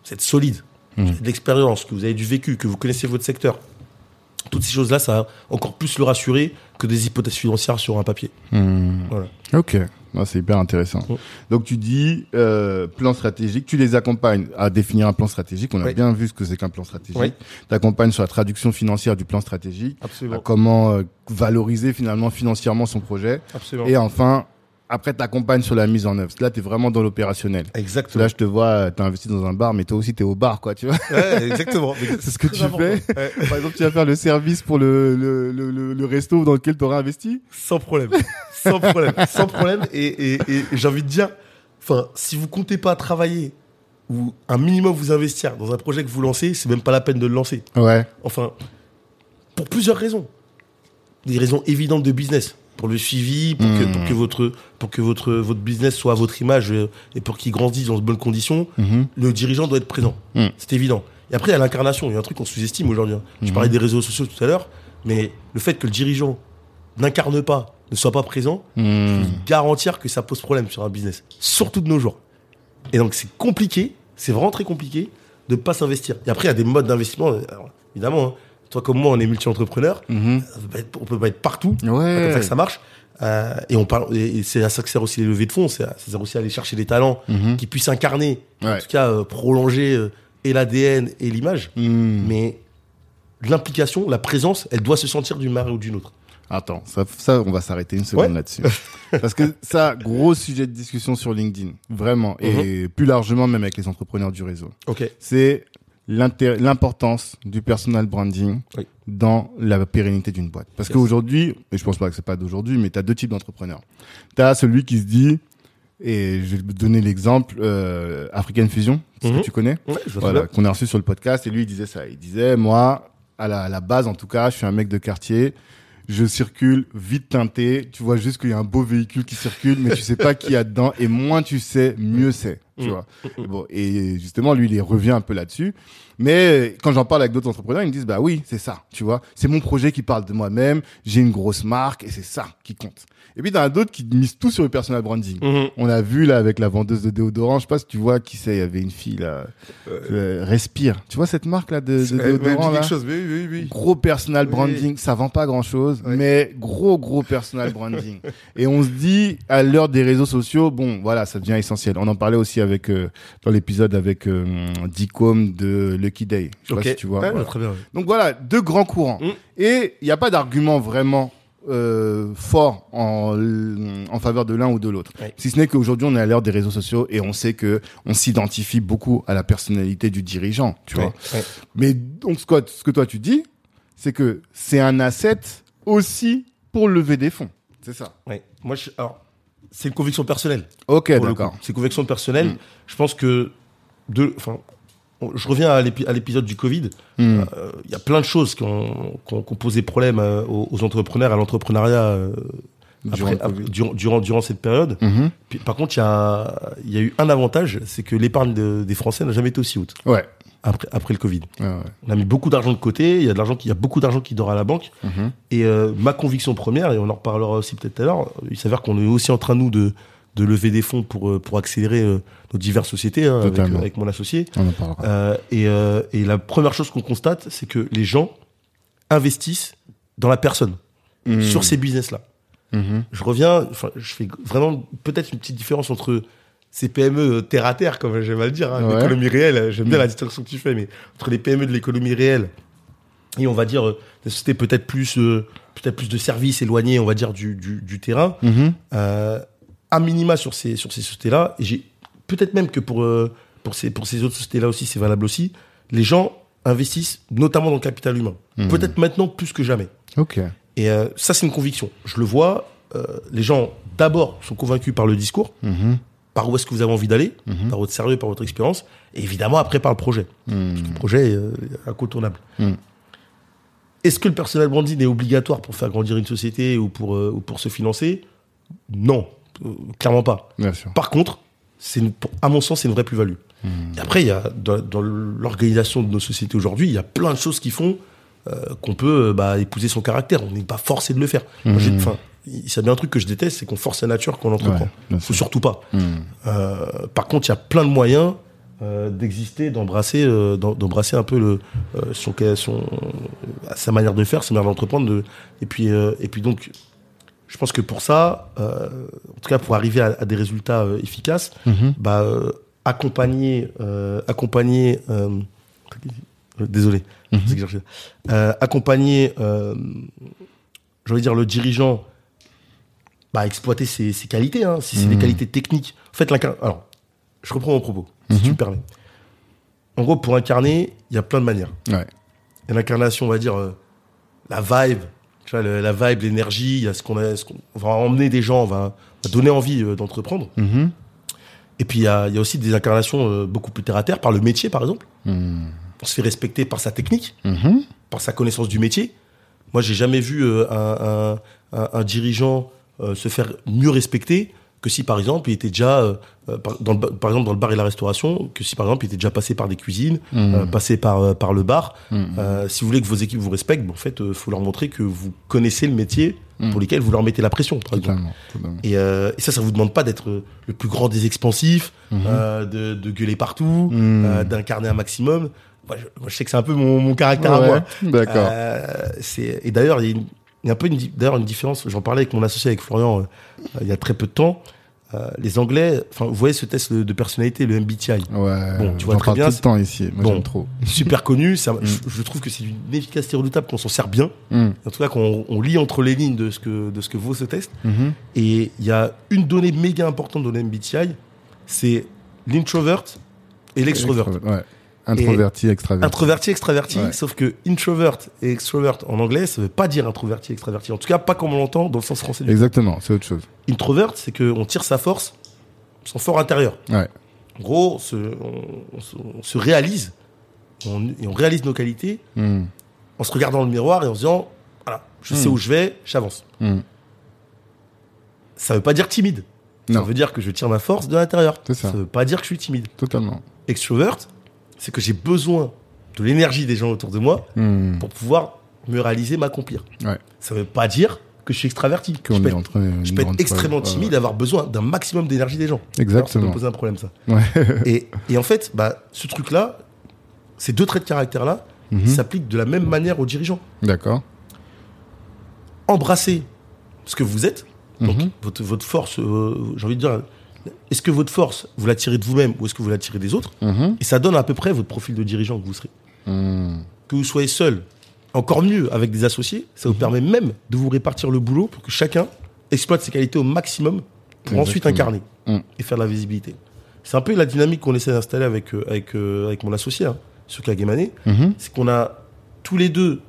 vous êtes solide, vous avez de l'expérience, que vous avez du vécu, que vous connaissez votre secteur. Toutes ces choses-là, ça va encore plus le rassurer que des hypothèses financières sur un papier. Mhm. Voilà. Ok, Non, c'est hyper intéressant. Donc tu dis euh, plan stratégique, tu les accompagnes à définir un plan stratégique. On a Oui. bien vu ce que c'est qu'un plan stratégique. Oui. Tu accompagnes sur la traduction financière du plan stratégique, à Absolument. comment euh, valoriser finalement financièrement son projet. Absolument. Et enfin, après tu accompagnes sur la mise en œuvre. Là, tu es vraiment dans l'opérationnel. Exactement. Là, je te vois, tu as investi dans un bar, mais toi aussi, tu es au bar, quoi, tu vois. Ouais, exactement. C'est ce que tu important. fais. Ouais. Par exemple, tu vas faire le service pour le, le, le, le, resto dans lequel tu auras investi. Sans problème. Sans problème. Sans problème. Et, et, et j'ai envie de dire, enfin, si vous comptez pas travailler ou un minimum vous investir dans un projet que vous lancez, c'est même pas la peine de le lancer. Ouais. Enfin, pour plusieurs raisons. Des raisons évidentes de business. Pour le suivi, pour, que, Mm. pour que, votre, pour que votre, votre business soit à votre image euh, et pour qu'il grandisse dans de bonnes conditions, Mhm. le dirigeant doit être présent. Mm. C'est évident. Et après, il y a l'incarnation. Il y a un truc qu'on sous-estime aujourd'hui. hein. Je parlais des réseaux sociaux tout à l'heure, mais le fait que le dirigeant n'incarne pas, ne soit pas présent, je peux vous garantir que ça pose problème sur un business. Surtout de nos jours. Et donc, c'est compliqué, c'est vraiment très compliqué de ne pas s'investir. Et après, il y a des modes d'investissement. Alors, évidemment, hein, toi comme moi, on est multi-entrepreneur. Mhm. Pas être- On peut pas être partout. C'est comme ça que ça marche. Euh, et on parle, et c'est à ça que sert aussi les levées de fonds. C'est à- ça sert aussi à aller chercher des talents Mhm. qui puissent incarner, en Ouais. tout cas euh, prolonger euh, et l'ADN et l'image, Hmm. mais l'implication, la présence, elle doit se sentir d'une manière ou d'une autre. Attends, ça, ça, on va s'arrêter une seconde Ouais. là-dessus. Parce que ça, gros sujet de discussion sur LinkedIn, vraiment, et Mhm. plus largement même avec les entrepreneurs du réseau. Ok. C'est l'importance du personal branding Oui. dans la pérennité d'une boîte. Parce Yes. qu'aujourd'hui, et je pense pas que c'est pas d'aujourd'hui, mais tu as deux types d'entrepreneurs. Tu as celui qui se dit, et je vais te donner l'exemple, euh, African Fusion, ce Mhm. que tu connais voilà, qu'on a reçu sur le podcast. Et lui, il disait ça. Il disait, moi, à la, à la base, en tout cas, je suis un mec de quartier. Je circule vite teinté. Tu vois juste qu'il y a un beau véhicule qui circule, mais tu sais pas qui y a dedans. Et moins tu sais, mieux c'est. Tu Mm. vois. Et Bon, et justement, lui, il revient un peu là-dessus. Mais quand j'en parle avec d'autres entrepreneurs, ils me disent, bah oui, c'est ça. Tu vois, c'est mon projet qui parle de moi-même. J'ai une grosse marque et c'est ça qui compte. Et puis, t'en as d'autres qui misent tout sur le personal branding. Mhm. On a vu là avec la vendeuse de déodorant, je sais pas si tu vois qui c'est, il y avait une fille là, euh, Respire. Tu vois cette marque là de, de déodorant là chose, oui, oui, oui. Gros personal Oui. branding, ça vend pas grand chose, Oui. mais gros gros personal branding. Et on se dit à l'heure des réseaux sociaux, bon voilà, ça devient essentiel. On en parlait aussi avec euh, dans l'épisode avec euh, Dicom de Lucky Day. Je sais pas si tu vois. Ouais, voilà. Très bien. ouais. Donc voilà, deux grands courants. Mm. Et il n'y a pas d'argument vraiment euh, fort en, en faveur de l'un ou de l'autre. Si ce n'est qu'aujourd'hui, on est à l'ère des réseaux sociaux et on sait que on s'identifie beaucoup à la personnalité du dirigeant, tu vois. Mais donc, Scott, ce que toi tu dis, c'est que c'est un asset aussi pour lever des fonds. C'est ça. Moi, je, alors, c'est une conviction personnelle. Ok, d'accord. C'est une conviction personnelle. Mm. Je pense que de, enfin, je reviens à l'épi- à l'épisode du Covid. Hmm. Euh, Il y a plein de choses qui ont, qui ont- qui ont posé problème euh, aux, entrepreneurs, à l'entrepreneuriat euh, Durant cette période. Puis, par contre, il y, a, il y a eu un avantage, c'est que l'épargne de- des Français n'a jamais été aussi haute Ouais. après, après le Covid. Ouais. On a mis beaucoup d'argent de côté, il y a y beaucoup d'argent qui dort à la banque. Mhm. Et ma conviction première, et on en reparlera aussi peut-être tout à l'heure, il s'avère qu'on est aussi en train, nous, de, de lever des fonds pour, euh, pour accélérer euh, nos diverses sociétés hein, avec, avec mon associé. On en parlera. Euh, et, euh, et la première chose qu'on constate, c'est que les gens investissent dans la personne, Hmm. sur ces business-là. Mhm. Je reviens, je fais vraiment peut-être une petite différence entre ces PME terre à terre, comme j'aime à le dire, hein, Ouais. l'économie réelle, j'aime bien Mm. la distinction que tu fais, mais entre les PME de l'économie réelle et on va dire des sociétés peut-être plus, euh, peut-être plus de services éloignés, on va dire, du, du, du terrain, euh, à minima sur ces, sur ces sociétés-là, et j'ai peut-être même que pour, euh, pour, ces, pour ces autres sociétés-là aussi, c'est valable aussi, les gens investissent notamment dans le capital humain. Mhm. Peut-être maintenant plus que jamais. Ok. Et euh, ça, c'est une conviction. Je le vois, euh, les gens d'abord sont convaincus par le discours, Mhm. par où est-ce que vous avez envie d'aller, Mhm. par votre sérieux, par votre expérience, et évidemment après par le projet. Le projet est euh, incontournable. Est-ce que le personnel branding est obligatoire pour faire grandir une société ou pour, euh, ou pour se financer? Non, clairement pas. Bien sûr. Par contre, c'est à mon sens, c'est une vraie plus-value. Et après, il y a, dans, dans l'organisation de nos sociétés aujourd'hui, il y a plein de choses qui font euh, qu'on peut euh, bah, épouser son caractère. On n'est pas forcé de le faire. Mhm. enfin, il y a bien un truc que je déteste, c'est qu'on force la nature quand on entreprend. Ouais, Faut surtout pas. Euh, par contre, il y a plein de moyens euh, d'exister, d'embrasser, euh, d'em- d'embrasser un peu le, euh, son, son, sa manière de faire, sa manière d'entreprendre. De, et puis, euh, et puis donc, je pense que pour ça, euh, en tout cas pour arriver à, à des résultats euh, efficaces, Mhm. bah, euh, accompagner, accompagner, désolé, Mhm. accompagner, de dire le dirigeant, bah, exploiter ses, ses qualités, hein, si c'est des Mhm. qualités techniques. En fait, alors, je reprends mon propos, si tu me permets. En gros, pour incarner, il y a plein de manières. Ouais. Il y a l'incarnation, on va dire, la vibe, tu vois, le- la vibe, l'énergie, il y a ce qu'on a, ce qu'on on va emmener des gens, on va, on va donner envie euh, d'entreprendre. Mhm. Et puis il y a, il y a aussi des incarnations euh, beaucoup plus terre à terre, par le métier par exemple. Mhm. On se fait respecter par sa technique, Mhm. par sa connaissance du métier. Moi, j'ai jamais vu euh, un, un- un- un dirigeant se faire mieux respecter que si, par exemple, il était déjà, euh, euh, par, dans le, ba- par exemple, dans le bar et la restauration, que si, par exemple, il était déjà passé par des cuisines, Mhm. euh, passé par, par le bar. Euh, si vous voulez que vos équipes vous respectent, bon, en fait, il faut leur montrer que vous connaissez le métier Mhm. pour lequel vous leur mettez la pression, par exemple. Et, et ça, ça vous demande pas d'être le plus grand des expansifs, de, de gueuler partout, d'incarner un maximum. Moi je, moi, je sais que c'est un peu mon, mon caractère à moi. D'accord. C'est et d'ailleurs il y a une- il y a un peu une, d'ailleurs une différence. J'en parlais avec mon associé avec Florian euh, il y a très peu de temps. euh, les Anglais, enfin, vous voyez ce test de, de personnalité, le MBTI, Ouais. Bon, tu vois très bien, tout le temps ici. Moi, Bon. trop. super connu. ça- Mm. je, je trouve que c'est d'une efficacité redoutable qu'on s'en sert bien. Mm. En tout cas, qu'on on lit entre les lignes de ce que de ce que vaut ce test. Mhm. Et il y a une donnée méga importante dans le MBTI, c'est l'introvert et l'extrovert. Ouais. Introverti, extraverti. Introverti, extraverti, Ouais. sauf que introvert et extrovert en anglais, ça veut pas dire introverti, extraverti. En tout cas, pas comme on l'entend dans le sens français. du Exactement, c'est autre chose. Introvert, c'est qu'on tire sa force, son fort intérieur. Ouais. En gros, on se, on, on se, on se réalise, on, et on réalise nos qualités Mm. en se regardant dans le miroir et en se disant, voilà, je sais Mm. où je vais, j'avance. Mm. Ça veut pas dire timide. Ça veut dire que je tire ma force de l'intérieur. C'est ça. veut pas dire que je suis timide. Totalement. Extrovert, c'est que j'ai besoin de l'énergie des gens autour de moi Mm. pour pouvoir me réaliser, m'accomplir. Ouais. Ça veut pas dire que je suis extraverti. Qu'on je peux être, je peux être extrêmement timide avoir besoin d'un maximum d'énergie des gens. Alors, ça peut Exactement. poser un problème, ça. Ouais. Et, et en fait, bah, ce truc-là, ces deux traits de caractère-là, Mhm. s'appliquent de la même manière aux dirigeants. D'accord. Embrassez ce que vous êtes, donc Mhm. votre, votre force, euh, j'ai envie de dire, est-ce que votre force, vous la tirez de vous-même ou est-ce que vous la tirez des autres Mhm. Et ça donne à peu près votre profil de dirigeant que vous serez. Mm. Que vous soyez seul, encore mieux avec des associés, ça vous Mhm. permet même de vous répartir le boulot pour que chacun exploite ses qualités au maximum pour ensuite incarner Mm. et faire de la visibilité. C'est un peu la dynamique qu'on essaie d'installer avec, euh, avec, euh, avec mon associé, hein, sur Kagemane. Mhm. C'est qu'on a tous les deux,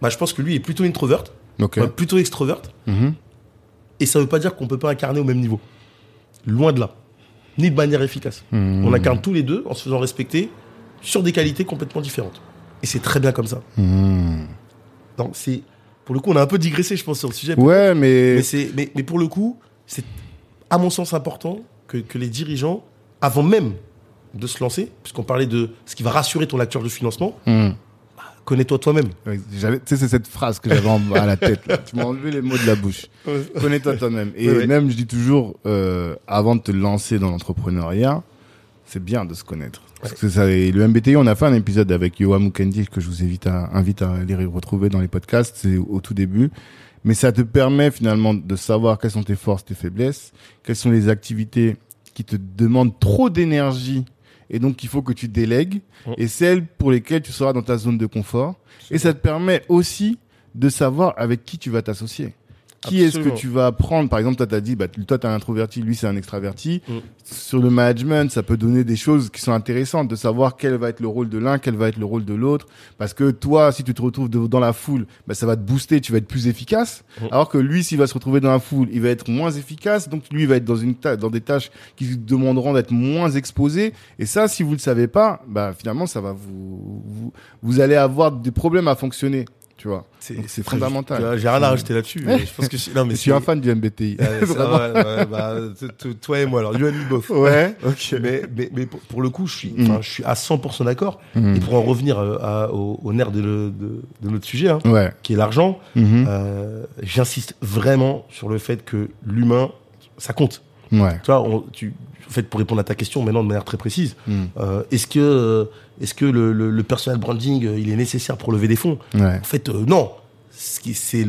bah, je pense que lui est plutôt introvert, Ok. moi, plutôt extrovert, Mhm. et ça veut pas dire qu'on peut pas incarner au même niveau. Loin de là. Ni de manière efficace. Mhm. On incarne tous les deux en se faisant respecter sur des qualités complètement différentes. Et c'est très bien comme ça. Mhm. Donc c'est pour le coup on a un peu digressé je pense sur le sujet. Ouais, mais. Mais c'est mais, mais pour le coup c'est à mon sens important que, que les dirigeants avant même de se lancer puisqu'on parlait de ce qui va rassurer ton acteur de financement Mm. Connais-toi toi-même. Ouais, Tu sais, c'est cette phrase que j'avais à la tête. là. Tu m'as enlevé les mots de la bouche. Connais-toi toi-même. Et Ouais, même, je dis toujours, euh, avant de te lancer dans l'entrepreneuriat, c'est bien de se connaître. Parce que ça, et le MBTI, on a fait un épisode avec Yoa Mukendi que je vous invite à, invite à aller retrouver dans les podcasts. C'est au tout début. Mais ça te permet finalement de savoir quelles sont tes forces, tes faiblesses, quelles sont les activités qui te demandent trop d'énergie et donc il faut que tu délègues et celles pour lesquelles tu seras dans ta zone de confort. Et ça te permet aussi de savoir avec qui tu vas t'associer. Qui est-ce que tu vas prendre Par exemple, toi, t'as dit, bah, toi, t'es un introverti, lui, c'est un extraverti. Mm. Sur le management, ça peut donner des choses qui sont intéressantes, de savoir quel va être le rôle de l'un, quel va être le rôle de l'autre. Parce que toi, si tu te retrouves de- dans la foule, bah, ça va te booster, tu vas être plus efficace. Mm. Alors que lui, s'il va se retrouver dans la foule, il va être moins efficace. Donc, lui, il va être dans une dans des tâches qui lui demanderont d'être moins exposé. Et ça, si vous le savez pas, bah, finalement, ça va vous, vous, vous allez avoir des problèmes à fonctionner. Tu vois. C'est fondamental. J'ai rien à rajouter là-dessus. je pense que non mais Je suis un fan du MBTI. Ouais, ouais, bah, toi et moi alors, you and me both. Ouais, ok. Mais, mais, mais pour, pour le coup, je suis, Mm. je suis à 100% d'accord. Mm. Et pour en revenir euh, à- au, au nerf de, le- de, de notre sujet, hein, Ouais. qui est l'argent, Mhm. euh, j'insiste vraiment sur le fait que l'humain, ça compte. Ouais. Tu vois, on- tu, en fait, pour répondre à ta question maintenant de manière très précise, Mm. euh, est-ce que, euh, est-ce que le, le, le personal branding, euh, il est nécessaire pour lever des fonds? Ouais. En fait, euh, non. Ce qui- C'est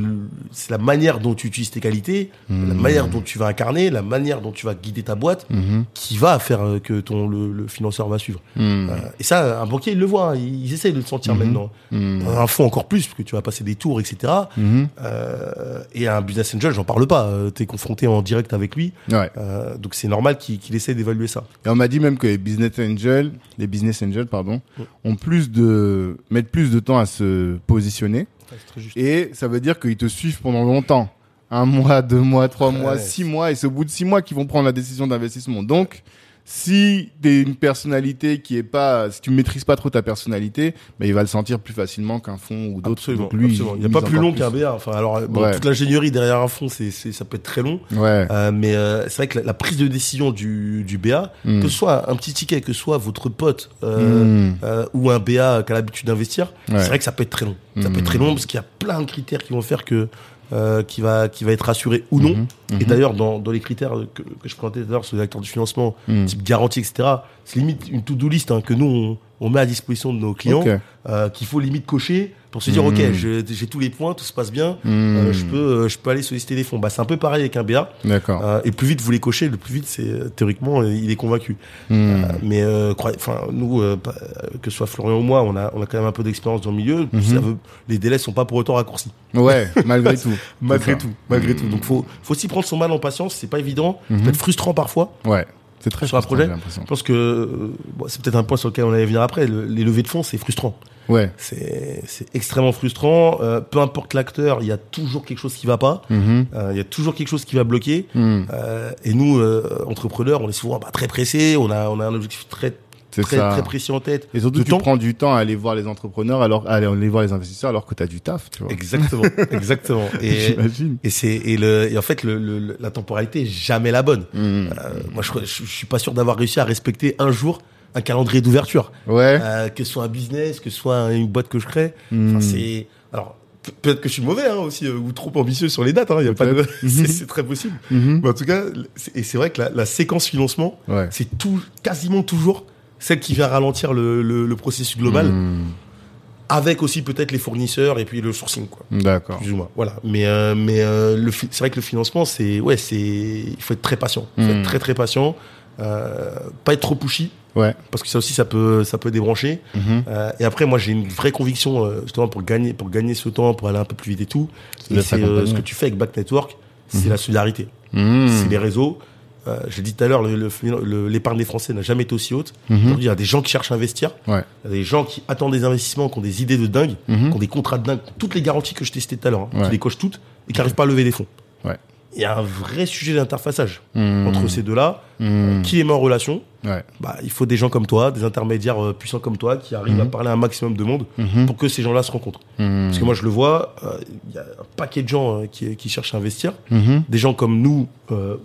la manière dont tu utilises tes qualités, la manière dont tu vas incarner, la manière dont tu vas guider ta boîte, Mhm. qui va faire euh, que ton le, le financeur va suivre. Mm. Euh, et ça, un banquier, il le voit, hein, ils, ils essayent de le sentir Mhm. maintenant. Un fonds encore plus, parce que tu vas passer des tours, etc. Mhm. Euh, et un business angel, j'en parle pas. tu es confronté en direct avec lui, Ouais. euh, donc c'est normal qu'il qu'il essaie d'évaluer ça. Et on m'a dit même que les business angels, les business angels, pardon, Mm. ont plus de, mettent plus de temps à se positionner. Et ça veut dire qu'ils te suivent pendant longtemps. Un mois, deux mois, trois mois, six mois. Et c'est au bout de six mois qu'ils vont prendre la décision d'investissement. Donc, si t'es une personnalité qui est pas, si tu maîtrises pas trop ta personnalité, bah, il va le sentir plus facilement qu'un fond ou d'autres. Donc lui, absolument. Il n'y a pas plus long qu'un BA. Enfin, alors, bon, Ouais. toute l'ingénierie derrière un fonds, c'est, c'est, ça peut être très long. Ouais. Euh, mais euh, c'est vrai que la, la prise de décision du, du BA, Mm. que ce soit un petit ticket, que ce soit votre pote euh, Mm. euh, ou un BA qui a l'habitude d'investir, Ouais. c'est vrai que ça peut être très long. Ça Mm. peut être très long parce qu'il y a plein de critères qui vont faire que euh, qui va qui va être rassuré ou non. Mhm. Et Mhm. d'ailleurs, dans, dans les critères que, que je présentais tout à l'heure sur les acteurs du financement, Mm. type garantie, etc., c'est limite une to-do list hein, que nous on, on met à disposition de nos clients, euh, qu'il faut limite cocher pour se dire ok je- j'ai tous les points tout se passe bien Hmm. euh, je peux euh, je peux aller solliciter des fonds. Bah c'est un peu pareil avec un BA D'accord. Euh, et plus vite vous les cochez le plus vite c'est théoriquement il est convaincu. Hmm. Mais enfin nous que ce soit Florian ou moi on a on a quand même un peu d'expérience dans le milieu. Ça veut, les délais sont pas pour autant raccourcis. Ouais, malgré tout. malgré C'est tout malgré tout. Donc faut faut aussi prendre son mal en patience c'est pas évident. Mhm. ça peut être frustrant parfois. Ouais, c'est très Sur un projet. je pense que bon, c'est peut-être un point sur lequel on allait venir après. Le- les levées de fonds c'est frustrant Ouais. c'est c'est extrêmement frustrant euh, peu importe l'acteur il y a toujours quelque chose qui va pas Mhm. Euh, il y a toujours quelque chose qui va bloquer Hmm. Euh, et nous entrepreneurs on est souvent bah, très pressés on a on a un objectif très très ça. très précis en tête Et surtout, tu temps. prends du temps à aller voir les entrepreneurs, alors à aller voir les investisseurs, alors que tu as du taf, tu vois. exactement exactement et J'imagine. et c'est et le et en fait le, le- le- la temporalité est jamais la bonne. Euh, moi je, je, je suis pas sûr d'avoir réussi à respecter un jour un calendrier d'ouverture Ouais. Euh, que ce soit un business que ce soit une boîte que je crée Hmm. Enfin, c'est alors pe- peut-être que je suis mauvais hein, aussi euh, ou trop ambitieux sur les dates hein, y a pas de... c'est très possible Mhm. mais en tout cas c'est- et c'est vrai que la, la séquence financement Ouais. c'est tout quasiment toujours celle qui vient ralentir le, le, le processus global Hmm. avec aussi peut-être les fournisseurs et puis le sourcing quoi D'accord. plus ou moins voilà mais euh, mais le c'est vrai que le financement c'est ouais c'est il faut être très patient il faut être très très patient pas être trop pushy Ouais. parce que ça aussi ça peut ça peut débrancher Mhm. Euh, et après moi j'ai une vraie conviction euh, justement pour gagner pour gagner ce temps pour aller un peu plus vite et tout et c'est euh, ce que tu fais avec Back Network c'est Mhm. la solidarité Hmm. c'est les réseaux euh, j'ai dit tout à l'heure l'épargne des Français n'a jamais été aussi haute Mhm. il y a des gens qui cherchent à investir Ouais. il y a des gens qui attendent des investissements qui ont des idées de dingue Mhm. qui ont des contrats de dingue, toutes les garanties que je t'ai citées tout à l'heure, hein, Ouais. qui les cochent toutes et qui n'arrivent pas à lever des fonds. Il y a un vrai sujet d'interfaçage Hmm. entre ces deux-là. Hmm. Qui les met en relation Ouais. bah, Il faut des gens comme toi, des intermédiaires euh, puissants comme toi, qui arrivent à Mhm. parler à un maximum de monde pour que ces gens-là se rencontrent. Hmm. Parce que moi, je le vois, euh, il y a un paquet de gens euh, qui, qui cherchent à investir. Des gens comme nous,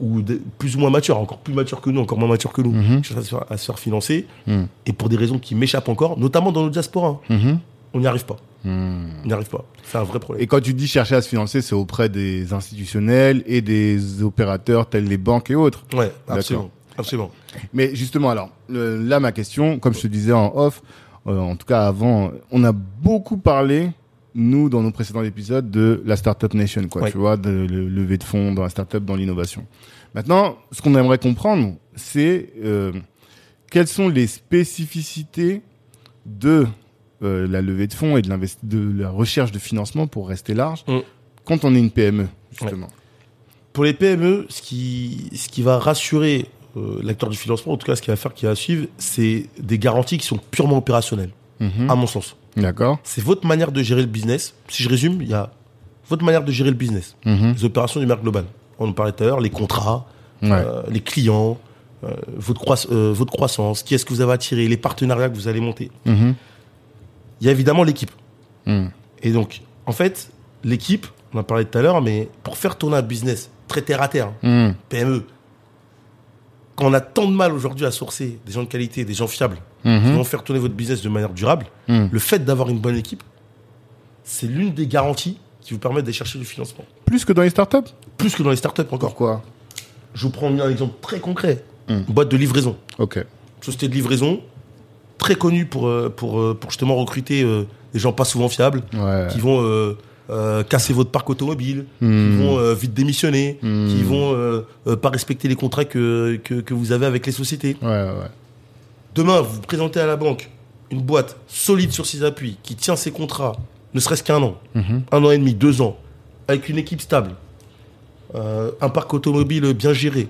ou plus ou moins matures, encore plus matures que nous, encore moins matures que nous, qui cherchent à se faire, à se faire financer. Hmm. Et pour des raisons qui m'échappent encore, notamment dans nos diaspora, hein. On n'y arrive pas. Hmm. On n'y arrive pas. C'est un vrai problème. Et quand tu dis chercher à se financer, c'est auprès des institutionnels et des opérateurs tels les banques et autres. Ouais, absolument. Absolument. Mais justement, alors, là, ma question, comme je te disais en off, euh, en tout cas avant, on a beaucoup parlé, nous, dans nos précédents épisodes, de la Startup Nation, quoi, Ouais. tu vois, de le lever de fonds dans la startup, dans l'innovation. Maintenant, ce qu'on aimerait comprendre, c'est euh, quelles sont les spécificités de euh, la levée de fonds et de, la recherche de financement, pour rester large, Mm. quand on est une PME, justement. Pour les PME, ce qui, ce qui va rassurer euh, l'acteur du financement, en tout cas ce qui va faire qu'il va suivre, c'est des garanties qui sont purement opérationnelles, Mhm. à mon sens. D'accord. C'est votre manière de gérer le business. Si je résume, il y a votre manière de gérer le business. Mhm. Les opérations du marque global. On en parlait tout à l'heure, les contrats, Ouais. euh, les clients, votre, croiss- votre croissance, qui est-ce que vous avez attiré, les partenariats que vous allez monter. Mhm. Il y a évidemment l'équipe. Mhm. Et donc, en fait, l'équipe, on en parlait tout à l'heure, mais pour faire tourner un business très terre à terre, Mhm. PME, quand on a tant de mal aujourd'hui à sourcer des gens de qualité, des gens fiables, qui Mhm. vont faire tourner votre business de manière durable, Mhm. le fait d'avoir une bonne équipe, c'est l'une des garanties qui vous permettent d'aller chercher du financement. Plus que dans les startups? Plus que dans les startups encore. Pourquoi? Je vous prends un exemple très concret. Hmm. Une boîte de livraison. Ok. Société de livraison, très connue pour, euh, pour, euh, pour justement recruter euh, des gens pas souvent fiables, Ouais. qui vont casser votre parc automobile, Hmm. qui vont euh, vite démissionner, Hmm. qui vont pas respecter les contrats que, que, que vous avez avec les sociétés. Ouais, ouais. Demain, vous vous présentez à la banque une boîte solide sur ses appuis, qui tient ses contrats, ne serait-ce qu'un an, Mhm. un an et demi, deux ans, avec une équipe stable, euh, un parc automobile bien géré.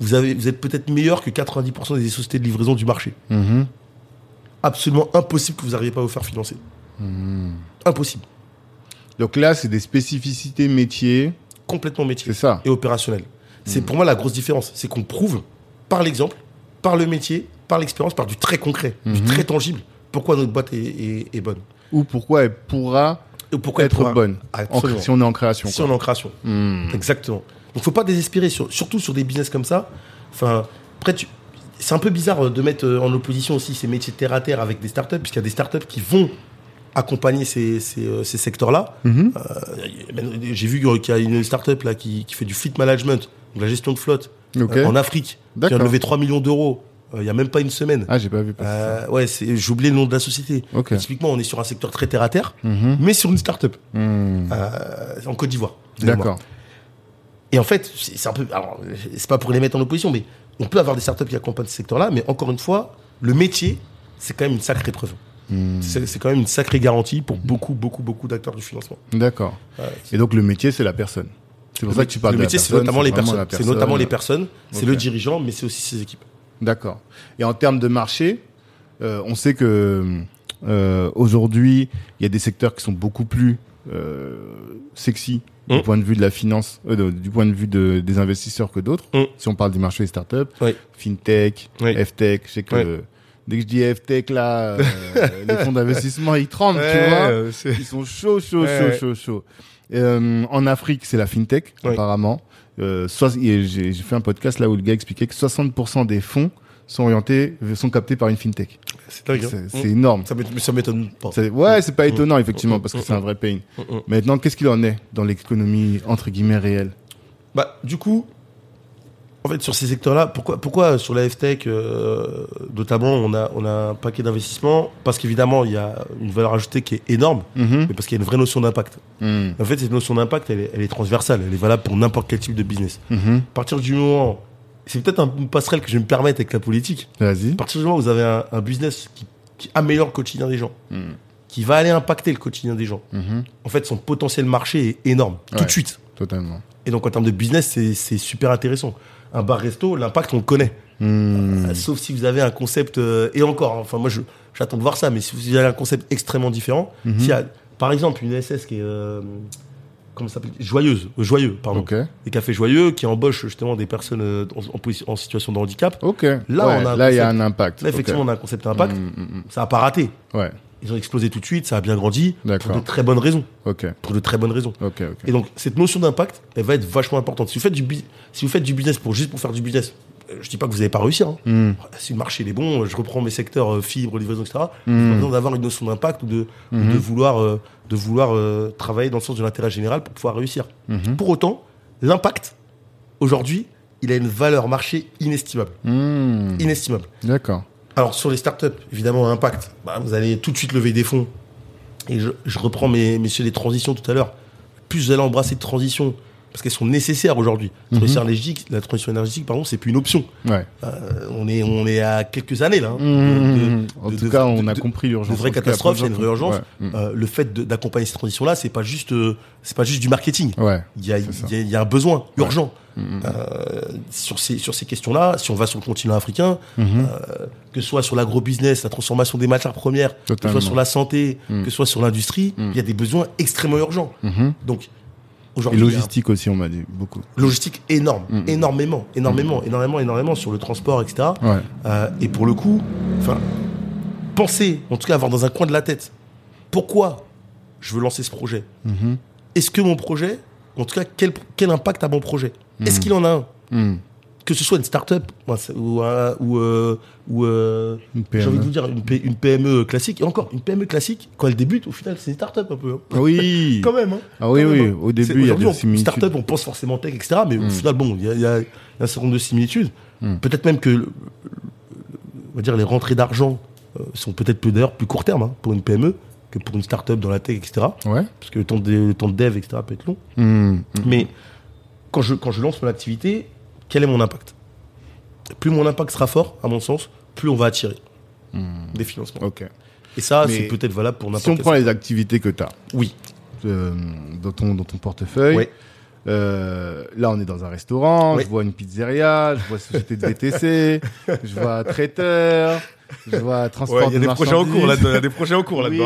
Vous, avez, vous êtes peut-être meilleur que 90% des sociétés de livraison du marché. Mhm. Absolument impossible que vous n'arriviez pas à vous faire financer. Impossible. Donc là, c'est des spécificités métiers. Complètement métier. C'est ça. et opérationnel. C'est pour moi la grosse différence. C'est qu'on prouve par l'exemple, par le métier, par l'expérience, par du très concret, du Mhm. très tangible, pourquoi notre boîte est, est- est bonne. Ou pourquoi elle pourra Et pourquoi elle être pourra- bonne en- si on est en création. Si quoi. on est en création. Hmm. Exactement. Donc faut pas désespérer, sur- surtout sur des business comme ça. Enfin, après, tu- c'est un peu bizarre euh, de mettre euh, en opposition aussi ces métiers terre à terre avec des startups, puisqu'il y a des startups qui vont accompagner ces, ces, euh, ces secteurs-là. Mhm. Euh, J'ai vu qu'il y a une startup là qui, qui fait du fleet management, donc la gestion de flotte, euh, en Afrique, qui a levé 3 millions d'euros euh, il y a même pas une semaine. Ah, j'ai pas vu. ouais, j'ai oublié le nom de la société. Ok. Typiquement, on est sur un secteur très terre à terre, Mhm. mais sur une start-up euh, en Côte d'Ivoire. D'accord. Et en fait, c'est c'est un peu. Alors, c'est pas pour les mettre en opposition, mais on peut avoir des startups qui accompagnent ce secteur-là, mais encore une fois, le métier, c'est quand même une sacrée preuve. Hmm. C'est quand même une sacrée garantie pour beaucoup, beaucoup, beaucoup d'acteurs du financement. D'accord. Ouais. Et donc le métier, c'est la personne. C'est pour ça que tu parles le de la métier, c'est personne, notamment les personnes. C'est notamment les personnes, c'est le dirigeant, mais c'est aussi ses équipes. D'accord. Et en termes de marché, euh, on sait que euh, aujourd'hui, il y a des secteurs qui sont beaucoup plus euh, sexy du Mm. point de vue de la finance, euh, du point de vue de- des investisseurs que d'autres. Mm. Si on parle du marché des startups, Oui. fintech, Oui. ftech, je sais que Oui. dès que je dis ftech là, euh, les fonds d'investissement ils tremblent, tu vois. euh, Ils sont chauds, chauds, Ouais. chauds, chauds, chauds. Euh, en Afrique, c'est la fintech, apparemment. Euh, j'ai j'ai fait un podcast là où le gars expliquait que 60% des fonds sont orientés, sont captés par une fintech. C'est dingue. hein. C'est c'est énorme. Ça m'étonne- pas. Ouais, c'est pas étonnant, effectivement, Mm. parce que Mm. c'est un vrai pain. Mm, mm. Maintenant, qu'est-ce qu'il en est dans l'économie, entre guillemets, réelle? Bah, du coup, en fait, sur ces secteurs-là, pourquoi, pourquoi sur la FTech, euh, notamment, on a, on a un paquet d'investissements? Parce qu'évidemment, il y a une valeur ajoutée qui est énorme, Mhm. mais parce qu'il y a une vraie notion d'impact. Mm. En fait, cette notion d'impact, elle est, elle est transversale, elle est valable pour n'importe quel type de business. Mhm. À partir du moment, c'est peut-être un- une passerelle que je vais me permettre avec la politique, Vas-y. à partir du moment où vous avez un, un business qui, qui améliore le quotidien des gens, Mm. qui va aller impacter le quotidien des gens, Mhm. en fait, son potentiel marché est énorme, tout de suite. Totalement. Et donc, en termes de business, c'est- super intéressant. Un bar-resto, l'impact, on le connaît. Mm. Euh, sauf si vous avez un concept, euh, et encore, hein, enfin, moi, j'attends de voir ça, mais si vous avez un concept extrêmement différent, Mhm. s'il y a, par exemple, une SS qui est, euh, comment ça s'appelle Joyeuse, euh, Joyeux, pardon. Ok. Des cafés joyeux qui embauchent justement des personnes euh, en, situation de handicap. Ok. Là, Ouais, on a un là, il y a un impact. Là, effectivement, on a un concept impact. Mm, mm, mm. Ça n'a pas raté. Ouais. Ils ont explosé tout de suite, ça a bien grandi. Pour de très bonnes raisons. Pour de très bonnes raisons. Et donc, cette notion d'impact, elle va être vachement importante. Si vous faites du, si vous faites du business pour juste pour faire du business, je dis pas que vous n'allez pas réussir. hein. Mm. Si le marché il est bon, je reprends mes secteurs euh, fibres, livraison, etc. Vous avez besoin d'avoir une notion d'impact ou de, ou de vouloir, euh, de vouloir euh, travailler dans le sens de l'intérêt général pour pouvoir réussir. Mhm. Pour autant, l'impact, aujourd'hui, il a une valeur marché inestimable. Mm. Inestimable. D'accord. Alors, sur les startups, évidemment, impact, bah, vous allez tout de suite lever des fonds. Et je, je reprends mes, messieurs les transitions tout à l'heure. Plus vous allez embrasser de transitions, parce qu'elles sont nécessaires aujourd'hui. La transition énergétique, la transition énergétique, pardon, c'est plus une option. Ouais. Euh, on, est, on est à quelques années là. hein, de- de- mm. En de- tout cas, on a compris l'urgence. catastrophes, il y a une vraie urgence. Ouais. Euh, le fait d'accompagner cette transition-là, c'est pas juste, euh, c'est pas juste du marketing. Ouais. Il y a, C'est il y a- il y a un besoin urgent sur ces sur ces questions-là. Si on va sur le continent africain, Mhm. que ce soit sur l'agro-business, la transformation des matières premières, que ce soit sur la santé, que ce soit sur l'industrie, il y a des besoins extrêmement urgents. Mhm. Donc aujourd'hui, a logistique aussi, on m'a dit beaucoup. logistique énorme, Mm. énormément, énormément, énormément, énormément sur le transport, etc. Ouais. Euh, et pour le coup, enfin, pensez, en tout cas avoir dans un coin de la tête, pourquoi je veux lancer ce projet Mhm. Est-ce que mon projet, en tout cas, quel, quel impact a mon projet? Est-ce qu'il en a un? Mm. Que ce soit une start-up ou, un- euh, ou, euh, Une j'ai envie de PME. vous dire une, P- une PME classique. Et encore, une PME classique, quand elle débute, au final, c'est une start-up un peu. hein. Oui. Quand même. hein. Ah oui, même, oui. hein. Au début, il y a aujourd'hui, des on- similitudes. Start-up, on pense forcément tech, etc. Mais au Mm. final, bon, il y y y a un certain nombre de similitudes. Mm. Peut-être même que, le- on va dire, les rentrées d'argent euh, sont peut-être plus d'ailleurs plus court terme hein, pour une PME que pour une start-up dans la tech, etc. Ouais. Parce que le temps de, le temps de dev, etc. peut être long. Mm. Mm. Mais quand je, quand je lance mon activité, quel est mon impact? Plus mon impact sera fort, à mon sens, plus on va attirer Mm. des financements. Ok. Et ça, c'est peut-être valable pour Si on n'importe prend les activités que tu as Oui. dans, ton, dans ton portefeuille, Ouais. euh, là on est dans un restaurant, Ouais. je vois une pizzeria, je vois société de VTC, je vois traiteur, je vois transport de marchandises. il y a des projets en cours Oui.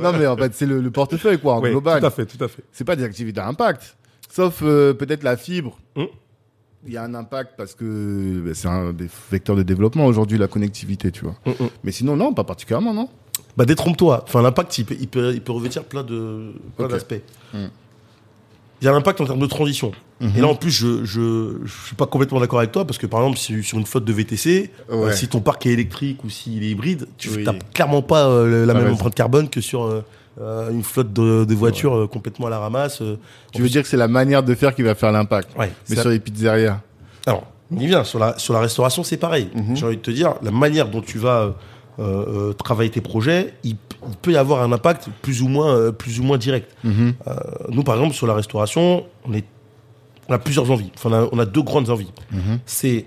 Non mais en fait c'est le, le portefeuille quoi, en Ouais, global. Tout à fait, tout à fait. C'est pas des activités à impact, sauf euh, peut-être la fibre. Hum. Il y a un impact parce que bah, c'est un des vecteurs de développement aujourd'hui la connectivité, tu vois. Hum, hum. Mais sinon non, pas particulièrement non. Bah détrompe-toi. Enfin, l'impact, il peut, il peut, il peut revêtir plein de plein d'aspects. Mm. Il y a l'impact en termes de transition. Mhm. Et là, en plus, je, je, je suis pas complètement d'accord avec toi parce que, par exemple, si, sur une flotte de VTC, Ouais. euh, si ton parc est électrique ou s'il est hybride, tu Oui. n'as clairement pas euh, la même empreinte carbone que sur euh, euh, une flotte de, de voitures euh, complètement à la ramasse. euh. Tu veux dire que c'est la manière de faire qui va faire l'impact. Ouais. Mais sur les pizzerias. Alors, On y vient. Sur la, sur la restauration, c'est pareil. J'ai envie de te dire, la manière dont tu vas euh, travailler tes projets, il, il peut y avoir un impact plus ou moins, plus ou moins direct. Mhm. Nous, par exemple, sur la restauration, on, est, on a plusieurs envies. Enfin, on a, on a deux grandes envies. Mhm. C'est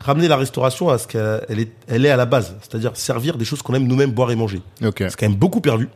ramener la restauration à ce qu'elle elle est, elle est à la base, c'est-à-dire servir des choses qu'on aime nous-mêmes boire et manger. Ok. C'est quand même beaucoup perdu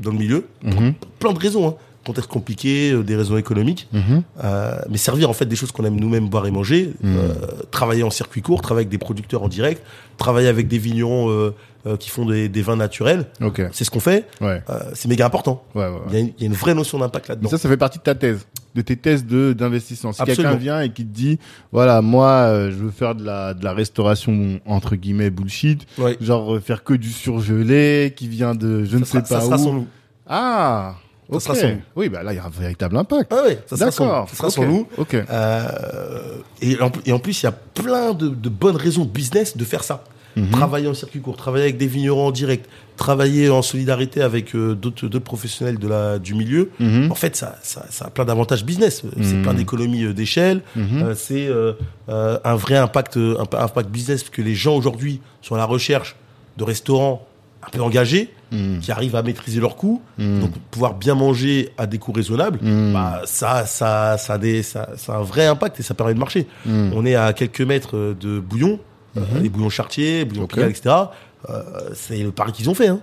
dans le milieu, pour Mhm. plein de raisons. Hein. Contexte compliqué, euh, des raisons économiques. Mhm. Euh, mais servir en fait des choses qu'on aime nous-mêmes boire et manger, Mhm. euh, travailler en circuit court, travailler avec des producteurs en direct, travailler avec des vignerons qui font des, des vins naturels, c'est ce qu'on fait. Ouais. C'est méga important. Ouais, ouais, ouais. Il y, a une, il y a une vraie notion d'impact là-dedans. ça, ça fait partie de ta thèse, de tes thèses de d'investissement. Si quelqu'un vient et qui te dit, voilà, moi, je veux faire de la de la restauration entre guillemets bullshit, genre faire que du surgelé, qui vient de je ne sais sera- pas ça sera où. sans nous. Ah, Ça sera sans nous. Oui, bah là, il y a un véritable impact. Ah ouais, ça sera sans. Ça sera Ok. sans nous. Ok. Euh, et, en, et en plus, il y a plein de, de bonnes raisons business de faire ça. Mhm. Travailler en circuit court, travailler avec des vignerons en direct, travailler en solidarité avec euh, d'autres professionnels de la, du milieu. Mhm. En fait, ça, ça, ça a plein d'avantages business. C'est Mhm. plein d'économies euh, d'échelle. Mhm. Euh, c'est euh, euh, un vrai impact, euh, un impact business parce que les gens aujourd'hui sont à la recherche de restaurants un peu engagés, Mhm. qui arrivent à maîtriser leurs coûts, Mhm. donc pouvoir bien manger à des coûts raisonnables. Mhm. Bah, ça, ça, ça, a des, ça, ça a un vrai impact et ça permet de marcher. On est à quelques mètres euh, de bouillon, euh, Mhm. les bouillons chartiers, bouillons Ok. Pigalle, etc. Euh, c'est le pari qu'ils ont fait. Hein.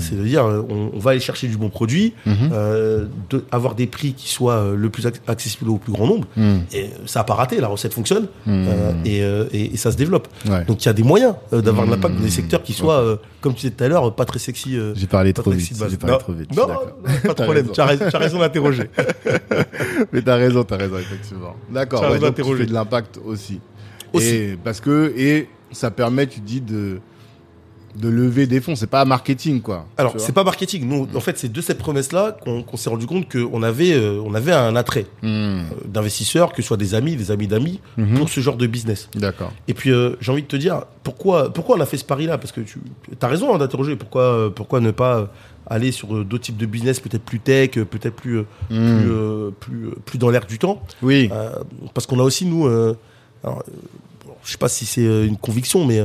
C'est de dire, on, on va aller chercher du bon produit, Mhm. euh, de, avoir des prix qui soient euh, le plus ac- accessibles au plus grand nombre. Mhm. Et ça n'a pas raté, la recette fonctionne euh, et, et, et ça se développe. Ouais. Donc il y a des moyens d'avoir de l'impact dans des secteurs qui soient, comme tu disais tout à l'heure, pas très sexy. J'ai parlé trop vite. sexy. J'ai parlé non, trop vite. non, pas de problème. Tu as raison, tu as raison d'interroger. Mais t'as raison, effectivement. D'accord. Tu as Ouais, tu d'interroger. fais de l'impact aussi. Aussi. Et parce que et ça permet, tu dis de de lever des fonds. C'est pas marketing quoi. Alors, c'est pas marketing. Nous, en fait, c'est de cette promesse-là qu'on qu'on s'est rendu compte qu'on avait, euh, on avait un attrait Hmm. euh, d'investisseurs, que ce soit des amis, des amis d'amis, Mhm. pour ce genre de business. D'accord. Et puis, euh, j'ai envie de te dire, pourquoi, pourquoi on a fait ce pari-là? Parce que tu as raison hein, d'interroger. Pourquoi, pourquoi ne pas aller sur d'autres types de business, peut-être plus tech, peut-être plus, Hmm. plus, plus, plus dans l'air du temps? Oui. Parce qu'on a aussi, nous, alors, je sais pas si c'est une conviction, mais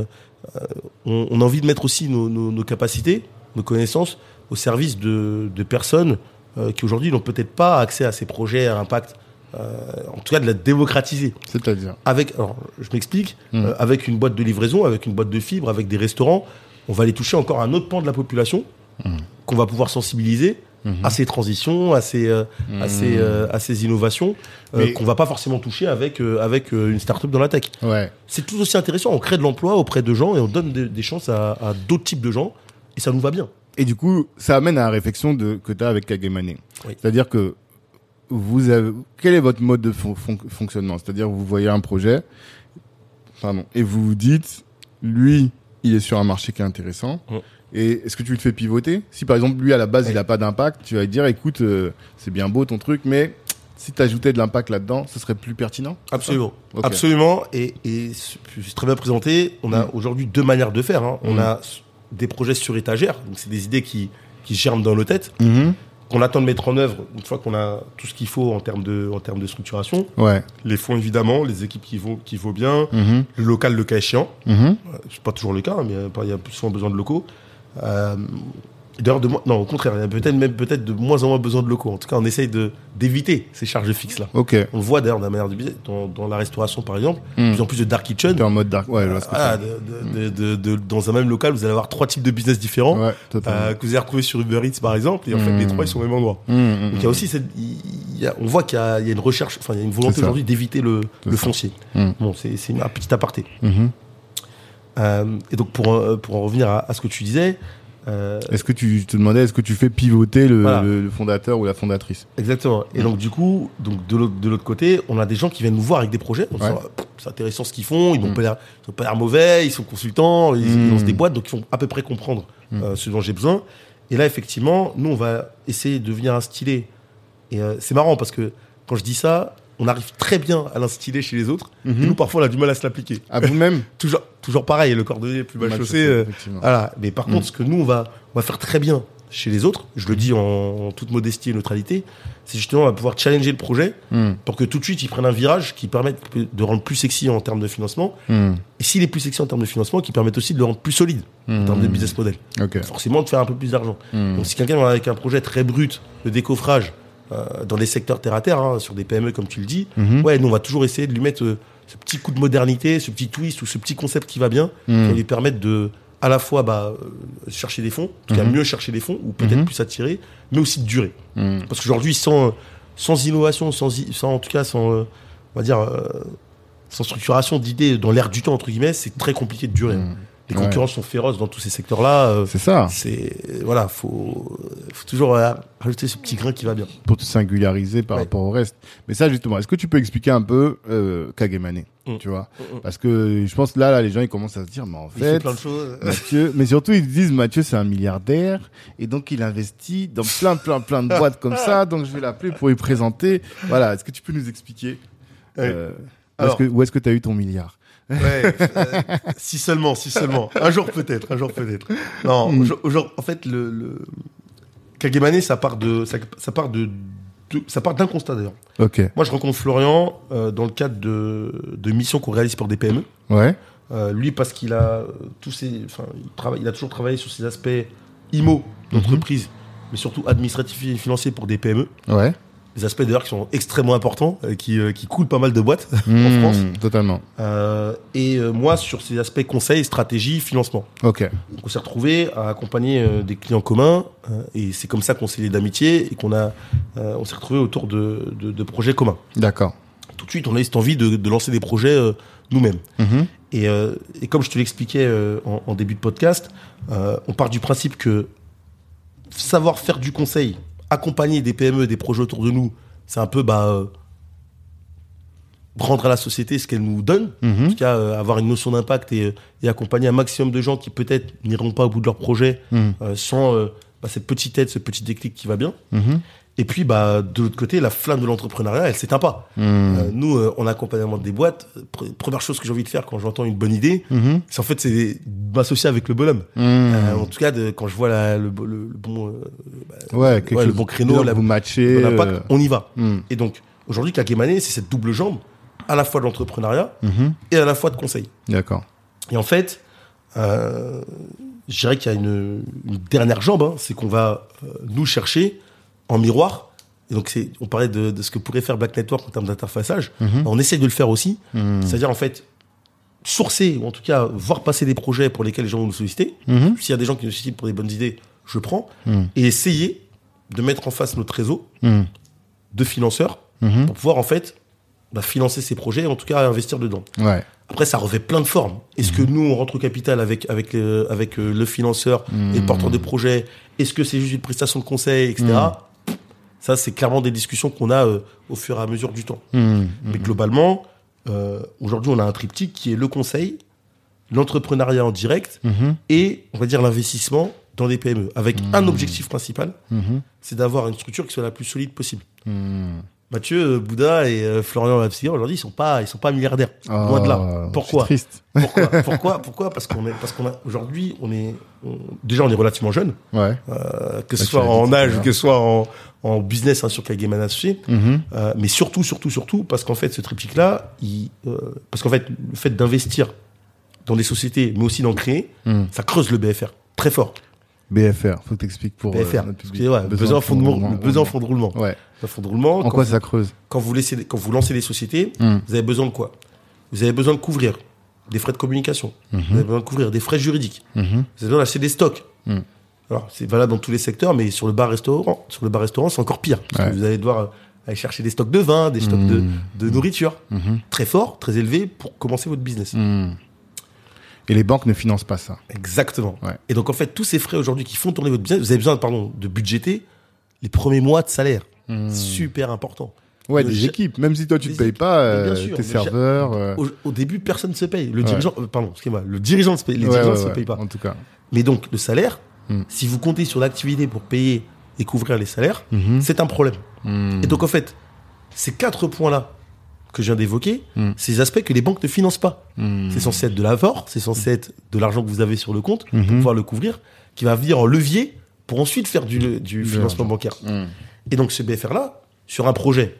on, on a envie de mettre aussi nos, nos- nos capacités, nos connaissances au service de, de personnes euh, qui aujourd'hui n'ont peut-être pas accès à ces projets à impact. euh, en tout cas, de la démocratiser. C'est-à-dire. Avec, alors, je m'explique, Mm. euh, avec une boîte de livraison, avec une boîte de fibres, avec des restaurants, on va aller toucher encore un autre pan de la population Mm. qu'on va pouvoir sensibiliser Mhm. à ces transitions, à ces, euh, à ces, euh, à ces innovations euh, qu'on va pas forcément toucher avec, euh, avec euh, une start-up dans la tech. Ouais. C'est tout aussi intéressant. On crée de l'emploi auprès de gens et on donne des, des chances à, à d'autres types de gens et ça nous va bien. Et du coup, ça amène à la réflexion de, que tu as avec Kagemane. Oui. C'est-à-dire que vous avez, quel est votre mode de fon- fon- fonctionnement? C'est-à-dire vous voyez un projet, pardon, et vous vous dites, lui, il est sur un marché qui est intéressant. Et est-ce que tu le fais pivoter? Si par exemple lui à la base il a pas d'impact, tu vas lui dire écoute euh, c'est bien beau ton truc, mais si tu ajoutais de l'impact là-dedans, ce serait plus pertinent? Absolument. Absolument. Et, et c'est très bien présenté. On a Mm. aujourd'hui deux manières de faire. hein. On Mm. a des projets sur étagère. Donc, c'est des idées qui, qui germent dans nos têtes, Mhm. qu'on attend de mettre en œuvre une fois qu'on a tout ce qu'il faut en termes de, en termes de structuration. Ouais. Les fonds, évidemment, les équipes qui vont, qui vont bien, Mhm. le local, le cas échéant. Mhm. Euh, C'est pas toujours le cas, mais euh, il y a souvent besoin de locaux. Euh, D'ailleurs, de non, au contraire, il y a peut-être même peut-être de moins en moins besoin de locaux. En tout cas, on essaye de d'éviter ces charges fixes là. Ok. On le voit d'ailleurs dans la manière de business, dans, dans la restauration par exemple, Mm. de plus en plus de dark kitchen. En mode dark. Ouais, je vois ce que Voilà, tu de- de- de- dans un même local, vous allez avoir trois types de business différents Ouais, euh, que vous allez retrouver sur Uber Eats par exemple, et en fait les trois ils sont au même endroit. Mhm, Donc il y a aussi cette, il y a- on voit qu'il y y a une recherche, enfin il y a une volonté aujourd'hui d'éviter le, le foncier. Bon, c'est c'est un petit aparté. Euh, et donc pour euh, pour en revenir à, à ce que tu disais, euh, Est-ce que tu te demandais, est-ce que tu fais pivoter le, Voilà. le- le fondateur ou la fondatrice? Exactement. Et Mm. donc du coup, donc de l'autre de l'autre côté, on a des gens qui viennent nous voir avec des projets. On Ouais. c'est intéressant ce qu'ils font. Ils n'ont Mm. pas l'air, mauvais. Ils sont consultants. Ils, ils Mm. lancent des boîtes, donc ils font à peu près comprendre Mm. euh, ce dont j'ai besoin. Et là, effectivement, nous, on va essayer de venir instiller. Et euh, c'est marrant parce que quand je dis ça, on arrive très bien à l'instiller chez les autres. Mhm. Et nous, parfois, on a du mal à se l'appliquer. À vous-même toujours, toujours pareil, le cordonnier plus mal Mal chaussé. euh, voilà. Mais par Mm. contre, ce que nous, on va, on va faire très bien chez les autres, je le dis en, en toute modestie et neutralité, c'est justement à pouvoir challenger le projet Hmm. pour que tout de suite ils prennent un virage qui permette de rendre plus sexy en termes de financement. Hmm. Et s'il est plus sexy en termes de financement, qui permettent aussi de le rendre plus solide en termes de business model. Ok. Forcément, de faire un peu plus d'argent. Donc si quelqu'un avec un projet très brut de décoffrage euh, dans des secteurs terre à terre, hein, sur des PME comme tu le dis, Mhm. ouais, nous on va toujours essayer de lui mettre euh, ce petit coup de modernité, ce petit twist ou ce petit concept qui va bien, Hmm. qui va lui permettre de à la fois bah, euh, chercher des fonds, en tout cas Mhm. mieux chercher des fonds, ou peut-être Mhm. plus attirer, mais aussi de durer. Parce qu'aujourd'hui, sans, sans innovation, sans, en tout cas, sans, on va dire, sans structuration d'idées dans l'air du temps, entre guillemets, c'est très compliqué de durer. Les Ouais. concurrences sont féroces dans tous ces secteurs-là. euh, C'est ça. c'est voilà, faut, faut toujours euh, rajouter ce petit grain qui va bien. Pour te singulariser par Ouais. rapport au reste. Mais ça, justement, est-ce que tu peux expliquer un peu euh, Kagemane Mm. Tu vois? Mm, mm. Parce que je pense là, là, les gens, ils commencent à se dire, mais en Il fait fait, plein de choses. Mathieu, mais surtout ils disent Mathieu c'est un milliardaire et donc il investit dans plein plein plein de boîtes comme ça donc je vais l'appeler pour lui présenter voilà est-ce que tu peux nous expliquer euh, est-ce que où est-ce que tu as eu ton milliard? Ouais, euh, si seulement, si seulement. Un jour peut-être, un jour peut-être. Non, Mm. aujourd- en fait, le, le... Kagemane, ça part de, ça, ça part de, de- ça part d'un constat d'ailleurs. ok Moi, je rencontre Florian euh, dans le cadre de, de missions qu'on réalise pour des PME. ouais Euh, lui, parce qu'il a tous ses, enfin, il travaille, il a toujours travaillé sur ses aspects IMO d'entreprise, mais surtout administratifs et financiers pour des PME. ouais Des aspects d'ailleurs qui sont extrêmement importants, euh, qui, euh, qui coulent pas mal de boîtes en Mmh, France. totalement Euh, et euh, moi, sur ces aspects conseil, stratégie, financement. ok Donc, on s'est retrouvé à accompagner euh, des clients communs, euh, et c'est comme ça qu'on s'est liés d'amitié et qu'on a, euh, on s'est retrouvé autour de, de, de projets communs. d'accord Tout de suite, on a eu cette envie de, de lancer des projets euh, nous-mêmes. Mhm. Et, euh, et comme je te l'expliquais euh, en, en début de podcast, euh, on part du principe que savoir faire du conseil, accompagner des PME, des projets autour de nous, c'est un peu bah, euh, rendre à la société ce qu'elle nous donne. En Mhm. tout cas, euh, avoir une notion d'impact et, et accompagner un maximum de gens qui peut-être n'iront pas au bout de leur projet Mhm. euh, sans bah, cette petite aide, ce petit déclic qui va bien. Et puis, bah, de l'autre côté, la flamme de l'entrepreneuriat, elle s'éteint pas. Mhm. Euh, nous, euh, en accompagnement des boîtes, pr- première chose que j'ai envie de faire quand j'entends une bonne idée, Mhm. c'est en fait c'est m'associer avec le bonhomme. Mhm. Euh, en tout cas, de, quand je vois la- le, le- le bon, euh, bah, ouais, le bon créneau, la vous matchez bon impact, on y va. Et donc, aujourd'hui, Kakemane, c'est cette double jambe, à la fois de l'entrepreneuriat et à la fois de conseil. d'accord Et en fait, je dirais qu'il y a une, une dernière jambe, hein, c'est qu'on va nous chercher en miroir. Et donc, c'est, on parlait de, de ce que pourrait faire Black Network en termes d'interfaçage. Mhm. On essaie de le faire aussi. Mhm. C'est-à-dire, en fait, sourcer, ou en tout cas, voir passer des projets pour lesquels les gens vont nous solliciter. Mhm. S'il y a des gens qui nous sollicitent pour des bonnes idées, je prends. Et essayer de mettre en face notre réseau de financeurs pour pouvoir, en fait, bah, financer ces projets et en tout cas investir dedans. ouais Après, ça revêt plein de formes. Est-ce que nous, on rentre au capital avec, avec, euh, avec euh, le financeur et le porteur de projet? Est-ce que c'est juste une prestation de conseil, etc. Ça, c'est clairement des discussions qu'on a euh, au fur et à mesure du temps. Mhm. Mais globalement, euh, aujourd'hui, on a un triptyque qui est le conseil, l'entrepreneuriat en direct Mhm. et, on va dire, l'investissement dans des PME. Avec un objectif principal, c'est d'avoir une structure qui soit la plus solide possible. Mathieu, euh, Bouddha et Florian Lapsier, aujourd'hui, ils sont pas, ils sont pas milliardaires. Loin de là. Oh, Pourquoi triste Pourquoi Pourquoi Pourquoi? Parce qu'on est, parce qu'on a aujourd'hui, on est, on- déjà, on est relativement jeune, ouais euh, que ce soit en âge que ce soit en, en business hein, sur Kageman Associé, Mhm. euh, mais surtout, surtout, surtout, parce qu'en fait, ce triptyque-là, euh, parce qu'en fait, le fait d'investir dans des sociétés, mais aussi d'en créer, Mhm. ça creuse le BFR très fort. BFR faut que t'expliques pour euh, BFR, excusez-moi, besoin, fond de, roulement. le besoin fond de roulement. ouais fond de roulement. en quoi vous- ça creuse? quand vous, laissez, quand vous lancez des sociétés, Mhm. vous avez besoin de quoi? Vous avez besoin de couvrir des frais de communication, Mhm. vous avez besoin de couvrir des frais juridiques, vous avez besoin d'acheter des stocks. Alors, c'est valable dans tous les secteurs, mais sur le bar-restaurant, sur le bar-restaurant, c'est encore pire. Parce Ouais. que vous allez devoir euh, aller chercher des stocks de vin, des stocks de, de nourriture. Mhm. Très fort, très élevé pour commencer votre business. Mhm. Et les banques ne financent pas ça. Exactement. Ouais. Et donc, en fait, tous ces frais aujourd'hui qui font tourner votre business, vous avez besoin, pardon, de budgéter les premiers mois de salaire. Super important. Ouais, Le des équipes. Même si toi tu te payes pas, euh, sûr, tes serveurs. euh, Au, au début, personne ne se paye. Le Ouais. dirigeant, euh, pardon, excusez-moi, le dirigeant ne se paye, les ouais, dirigeants ouais, ne se payent pas. En tout cas. Mais donc, le salaire, Mm. si vous comptez sur l'activité pour payer et couvrir les salaires, Mhm. c'est un problème. Mhm. Et donc, en fait, ces quatre points-là que je viens d'évoquer, Mm. c'est des aspects que les banques ne financent pas. Mhm. C'est censé être de l'apport, c'est censé être de l'argent que vous avez sur le compte Mhm. pour pouvoir le couvrir, qui va venir en levier pour ensuite faire du, financement bancaire. Et donc ce BFR-là, sur un projet,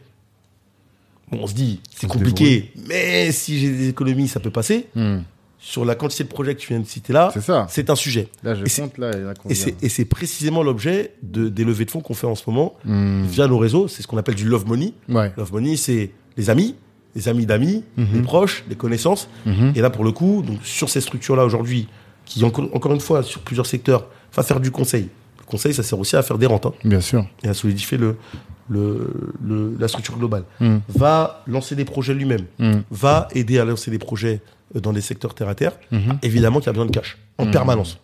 bon, on se dit, c'est compliqué, mais si j'ai des économies, ça peut passer. Sur la quantité de projets que tu viens de citer là, C'est un sujet. Là, je Et c'est- compte là. Et précisément l'objet de, des levées de fonds qu'on fait en ce moment Hum. via nos réseaux. C'est ce qu'on appelle du love money. Ouais. Love money, c'est les amis, les amis d'amis, Mhm. les proches, les connaissances. Mhm. Et là, pour le coup, donc, sur ces structures-là aujourd'hui, qui, encore, une fois, sur plusieurs secteurs, va faire du conseil. Le conseil, ça sert aussi à faire des rentes hein, Bien sûr. et à solidifier le, le, le- la structure globale. Hum. Va lancer des projets lui-même. Hum. Va aider à lancer des projets dans des secteurs terre à terre. Mhm. Évidemment qu'il y a besoin de cash, en Mhm. permanence.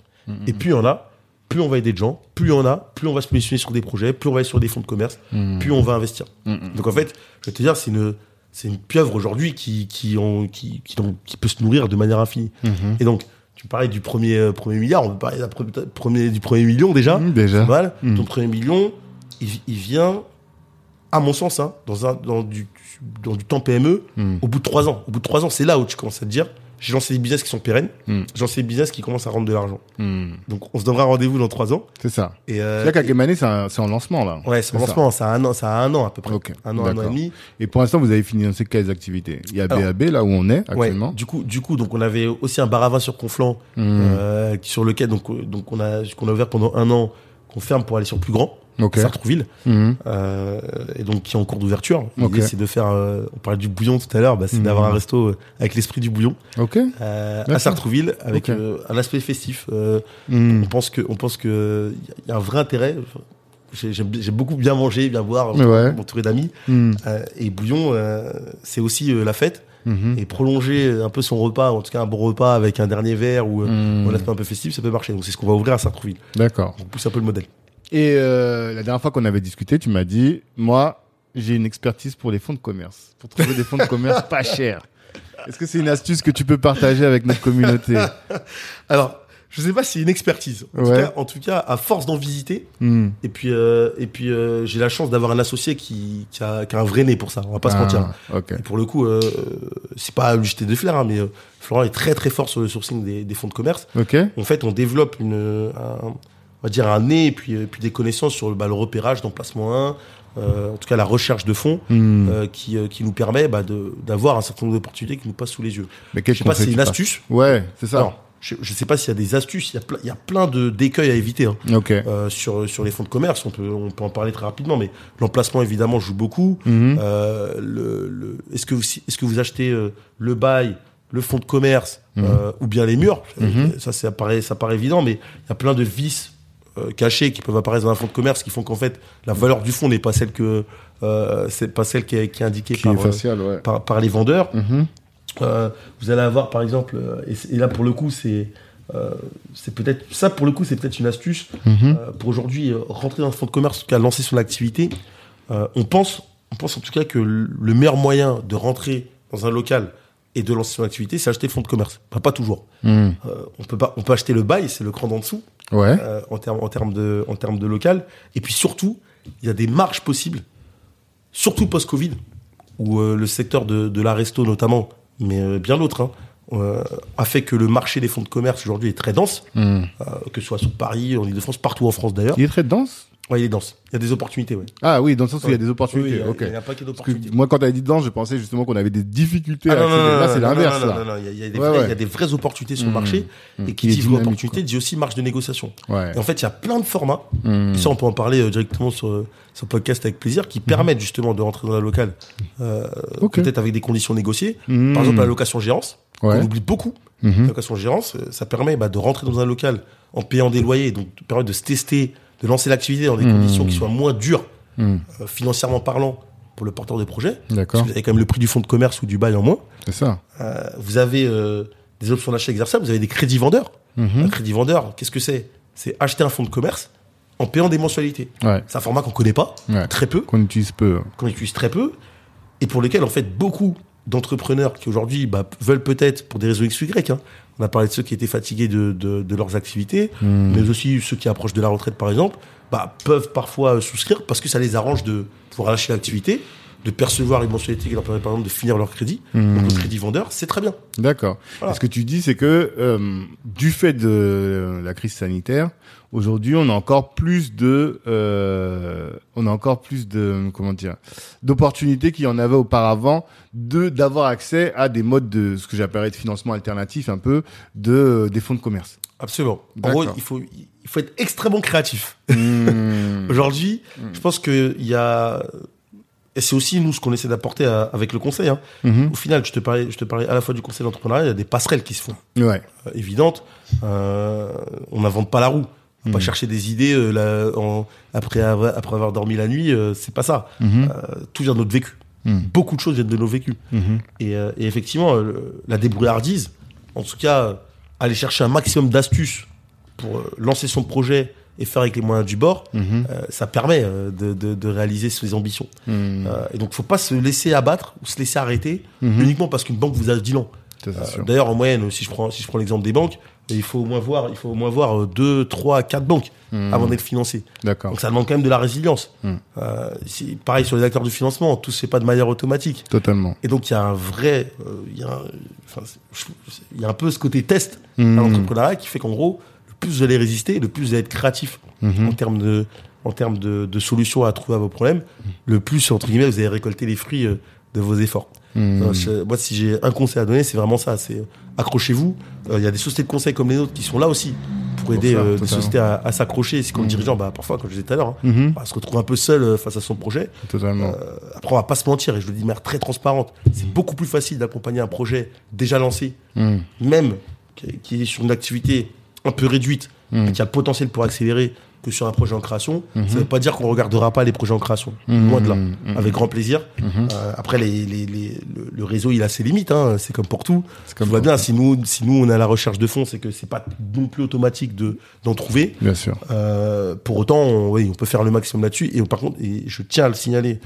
Et plus on a, plus on va aider de gens, plus on a, plus on va se positionner sur des projets, plus on va aller sur des fonds de commerce, Mhm. plus on va investir. Donc en fait, je vais te dire, c'est une, c'est une pieuvre aujourd'hui qui, qui, ont- qui, qui, peut se nourrir de manière infinie. Mhm. Et donc, tu parlais du premier, euh, premier milliard, on peut parler de premier, du premier million déjà. Déjà. Mal. Mhm. Ton premier million, il, il vient, à mon sens, hein, dans, un, dans, du, dans du temps PME, Hum. au bout de trois ans. Au bout de trois ans, c'est là où tu commences à te dire, j'ai lancé des business qui sont pérennes, Hum. j'ai lancé des business qui commencent à rendre de l'argent. Hum. Donc, on se donnera rendez-vous dans trois ans. C'est ça. Et, euh, C'est là qu'à Gamane, c'est en lancement là. ouais, c'est en lancement, ça a un an, ça a un an à peu près. Un an, un an et demi. Et pour l'instant, vous avez financé quelles activités Il y a Alors, BAB là où on est Ouais, actuellement. du coup, du coup, donc on avait aussi un bar à vin sur Conflans, euh, sur lequel donc, donc on a qu'on a ouvert pendant un an, qu'on ferme pour aller sur plus grand, Ok. Sartrouville, Mhm. euh, et donc qui est en cours d'ouverture. L'idée c'est de faire, euh, on parlait du bouillon tout à l'heure, bah, c'est Mhm. d'avoir un resto euh, avec l'esprit du bouillon Ok. euh, à. Sartrouville avec un aspect festif. Mhm. On pense que, on pense que y a un vrai intérêt. J'ai beaucoup bien mangé, bien boire, Ouais. m'entourer d'amis. Et bouillon, c'est aussi la fête Mhm. et prolonger un peu son repas, en tout cas un bon repas avec un dernier verre ou, ou un aspect un peu festif, ça peut marcher. Donc c'est ce qu'on va ouvrir à Sartrouville. D'accord. On pousse un peu le modèle. Et euh, la dernière fois qu'on avait discuté, tu m'as dit, moi, j'ai une expertise pour les fonds de commerce, pour trouver des fonds de commerce pas chers. Est-ce que c'est une astuce que tu peux partager avec notre communauté? Alors, je sais pas si c'est une expertise. En, tout, cas, en tout cas, à force d'en visiter, Hmm. et puis, euh, et puis euh, j'ai la chance d'avoir un associé qui, qui, a, qui a un vrai nez pour ça. On va pas se mentir. Ah. Et pour le coup, euh, c'est pas lui jeter des fleurs, hein, mais euh, Florent est très très fort sur le sourcing des, des fonds de commerce. En fait, on développe une, un, on va dire un nez et puis, euh, puis des connaissances sur bah, le repérage d'emplacement 1, euh, en tout cas la recherche de fonds, Hmm. euh, qui, euh, qui nous permet bah, d'avoir un certain nombre d'opportunités qui nous passent sous les yeux. Mais Je sais pas c'est une astuce. Ouais, c'est ça. Alors, je, je sais pas s'il y a des astuces, il y a plein, il y a plein de d'écueils à éviter. hein. Ok. Euh, sur, sur les fonds de commerce, on peut, on peut en parler très rapidement, mais l'emplacement évidemment joue beaucoup. Mhm. Euh, le, le- est-ce que vous, est-ce que vous achetez euh, le bail, le fonds de commerce euh, ou bien les murs? Mhm. Ça, ça paraît, ça paraît évident, mais il y a plein de vices euh, cachés qui peuvent apparaître dans un fonds de commerce qui font qu'en fait la valeur du fonds n'est pas celle que euh, c'est pas celle qui est, qui est indiquée Qui par, est euh, facial, ouais. par, par les vendeurs. Mhm. Euh, vous allez avoir par exemple, euh, et, là pour le coup c'est euh, c'est peut-être ça pour le coup c'est peut-être une astuce Mhm. euh, pour aujourd'hui rentrer dans un fonds de commerce, en tout cas lancer son activité, on pense, on pense en tout cas que le le meilleur moyen de rentrer dans un local et de lancer son activité, c'est acheter le fonds de commerce. Pas, pas toujours. Mhm. On peut pas, on peut acheter le bail, c'est le cran d'en dessous Ouais. en termes en termes de en termes de local. Et puis surtout, il y a des marges possibles, surtout post-Covid, où le secteur de, de la resto notamment, mais euh, bien d'autres, hein, euh, a fait que le marché des fonds de commerce aujourd'hui est très dense, Mhm. euh, que ce soit sur Paris, en Ile-de-France, partout en France d'ailleurs. Il est très dense? Ouais, il est dense. Il y a des opportunités, ouais. Ah oui, dans le sens où il y a des opportunités. il y a- ok. il y a un paquet Parce que d'opportunités. moi, quand tu avais dit dense, je pensais justement qu'on avait des difficultés Ah à non, non, accéder. non, Là, c'est l'inverse, non, là. non, non, il y a- des Ouais, vraies- ouais. il y a des vraies opportunités sur le Mmh. marché. Mmh. Et Qui dit opportunité dit aussi marge de négociation. Ouais. Et en fait, il y a plein de formats. Et ça, on peut en parler euh, directement sur, euh, sur podcast avec plaisir, qui permettent justement de rentrer dans un local, euh, peut-être avec des conditions négociées. Par exemple, la location gérance, Ouais. on oublie beaucoup. La location gérance, euh, ça permet bah, de rentrer dans un local en payant des loyers, donc permet de se tester, de lancer l'activité dans des conditions qui soient moins dures, Mhm. euh, financièrement parlant, pour le porteur de projet. Parce D'accord. que vous avez quand même le prix du fonds de commerce ou du bail en moins. C'est ça. Euh, vous avez euh, des options d'achat exerçables, vous avez des crédits vendeurs. Mhm. Un crédit vendeur, qu'est-ce que c'est? C'est acheter un fonds de commerce en payant des mensualités. Ouais. C'est un format qu'on connaît pas, Ouais. très peu, Qu'on utilise peu. qu'on utilise très peu, et pour lesquels en fait beaucoup d'entrepreneurs qui aujourd'hui bah, veulent peut-être pour des raisons X ou Y. hein. On a parlé de ceux qui étaient fatigués de, de- de leurs activités, Mhm. mais aussi ceux qui approchent de la retraite par exemple, bah, peuvent parfois souscrire parce que ça les arrange de pouvoir lâcher l'activité de percevoir une mensualité qui leur permet par exemple de finir leur crédit, Mmh. donc le crédit vendeur, c'est très bien. D'accord. Voilà. Ce que tu dis, c'est que euh, du fait de la crise sanitaire, aujourd'hui, on a encore plus de, euh, on a encore plus de, comment dire, d'opportunités qu'il y en avait auparavant de d'avoir accès à des modes de ce que j'appellerais de financement alternatif, un peu de des fonds de commerce. Absolument. En gros, il faut, il faut être extrêmement créatif. Mmh. Aujourd'hui, je pense qu'il y a, et c'est aussi nous ce qu'on essaie d'apporter avec le conseil. Hein. Mhm. Au final, je te parlais, je te parlais à la fois du conseil d'entrepreneuriat, il y a des passerelles qui se font. Ouais. euh, évidentes. Euh, on n'invente pas la roue. On va pas chercher des idées euh, là, en- après, avoir, après avoir dormi la nuit. c'est pas ça. Mhm. Tout vient de notre vécu. Mhm. Beaucoup de choses viennent de nos vécus. Mhm. Et, et effectivement, la débrouillardise, en tout cas, aller chercher un maximum d'astuces pour lancer son projet et faire avec les moyens du bord, Mhm. euh, ça permet euh, de, de- de réaliser ses ambitions. Mhm. Euh, et donc, faut pas se laisser abattre ou se laisser arrêter Mhm. uniquement parce qu'une banque vous a dit non. Euh. D'ailleurs, en moyenne, si je prends, si je prends l'exemple des banques, il faut au moins voir, il faut au moins voir deux, trois, quatre banques Mhm. avant d'être financé. D'accord. Donc ça demande quand même de la résilience. Pareil sur les acteurs du financement, tout se fait pas de manière automatique. Totalement. Et donc il y a un vrai, il y a, un- y a peu ce côté test à l'entrepreneuriat qui fait qu'en gros, plus vous allez résister, le plus vous allez être créatif Mhm. en termes de, en termes de, de solutions à trouver à vos problèmes, le plus entre guillemets vous allez récolter les fruits euh, de vos efforts. Mhm. Euh, je- moi, si j'ai un conseil à donner, c'est vraiment ça. C'est euh, accrochez-vous. Euh, Il y a des sociétés de conseil comme les nôtres qui sont là aussi pour aider ça, des sociétés à, à s'accrocher. C'est comme Mhm. dirigeant, bah, parfois, comme je disais tout à l'heure, hein, bah, se retrouve un peu seul face à son projet. Totalement. Après, on va pas se mentir, et je le dis de manière très transparente. C'est beaucoup plus facile d'accompagner un projet déjà lancé, même qui est sur une activité un peu réduite, et qui a le potentiel pour accélérer, que sur un projet en création. Mhm. Ça veut pas dire qu'on regardera pas les projets en création. Mhm. Loin de là. Mhm. Avec grand plaisir. Mhm. Euh, après, les, les, les- le, le réseau, il a ses limites. Hein. C'est comme pour tout. Comme comme va bien. Si nous, si nous, on à la recherche de fonds, c'est que c'est pas non plus automatique de d'en trouver. Bien sûr. Euh, pour autant, on, oui, on peut faire le maximum là-dessus. Et par contre, et je tiens à le signaler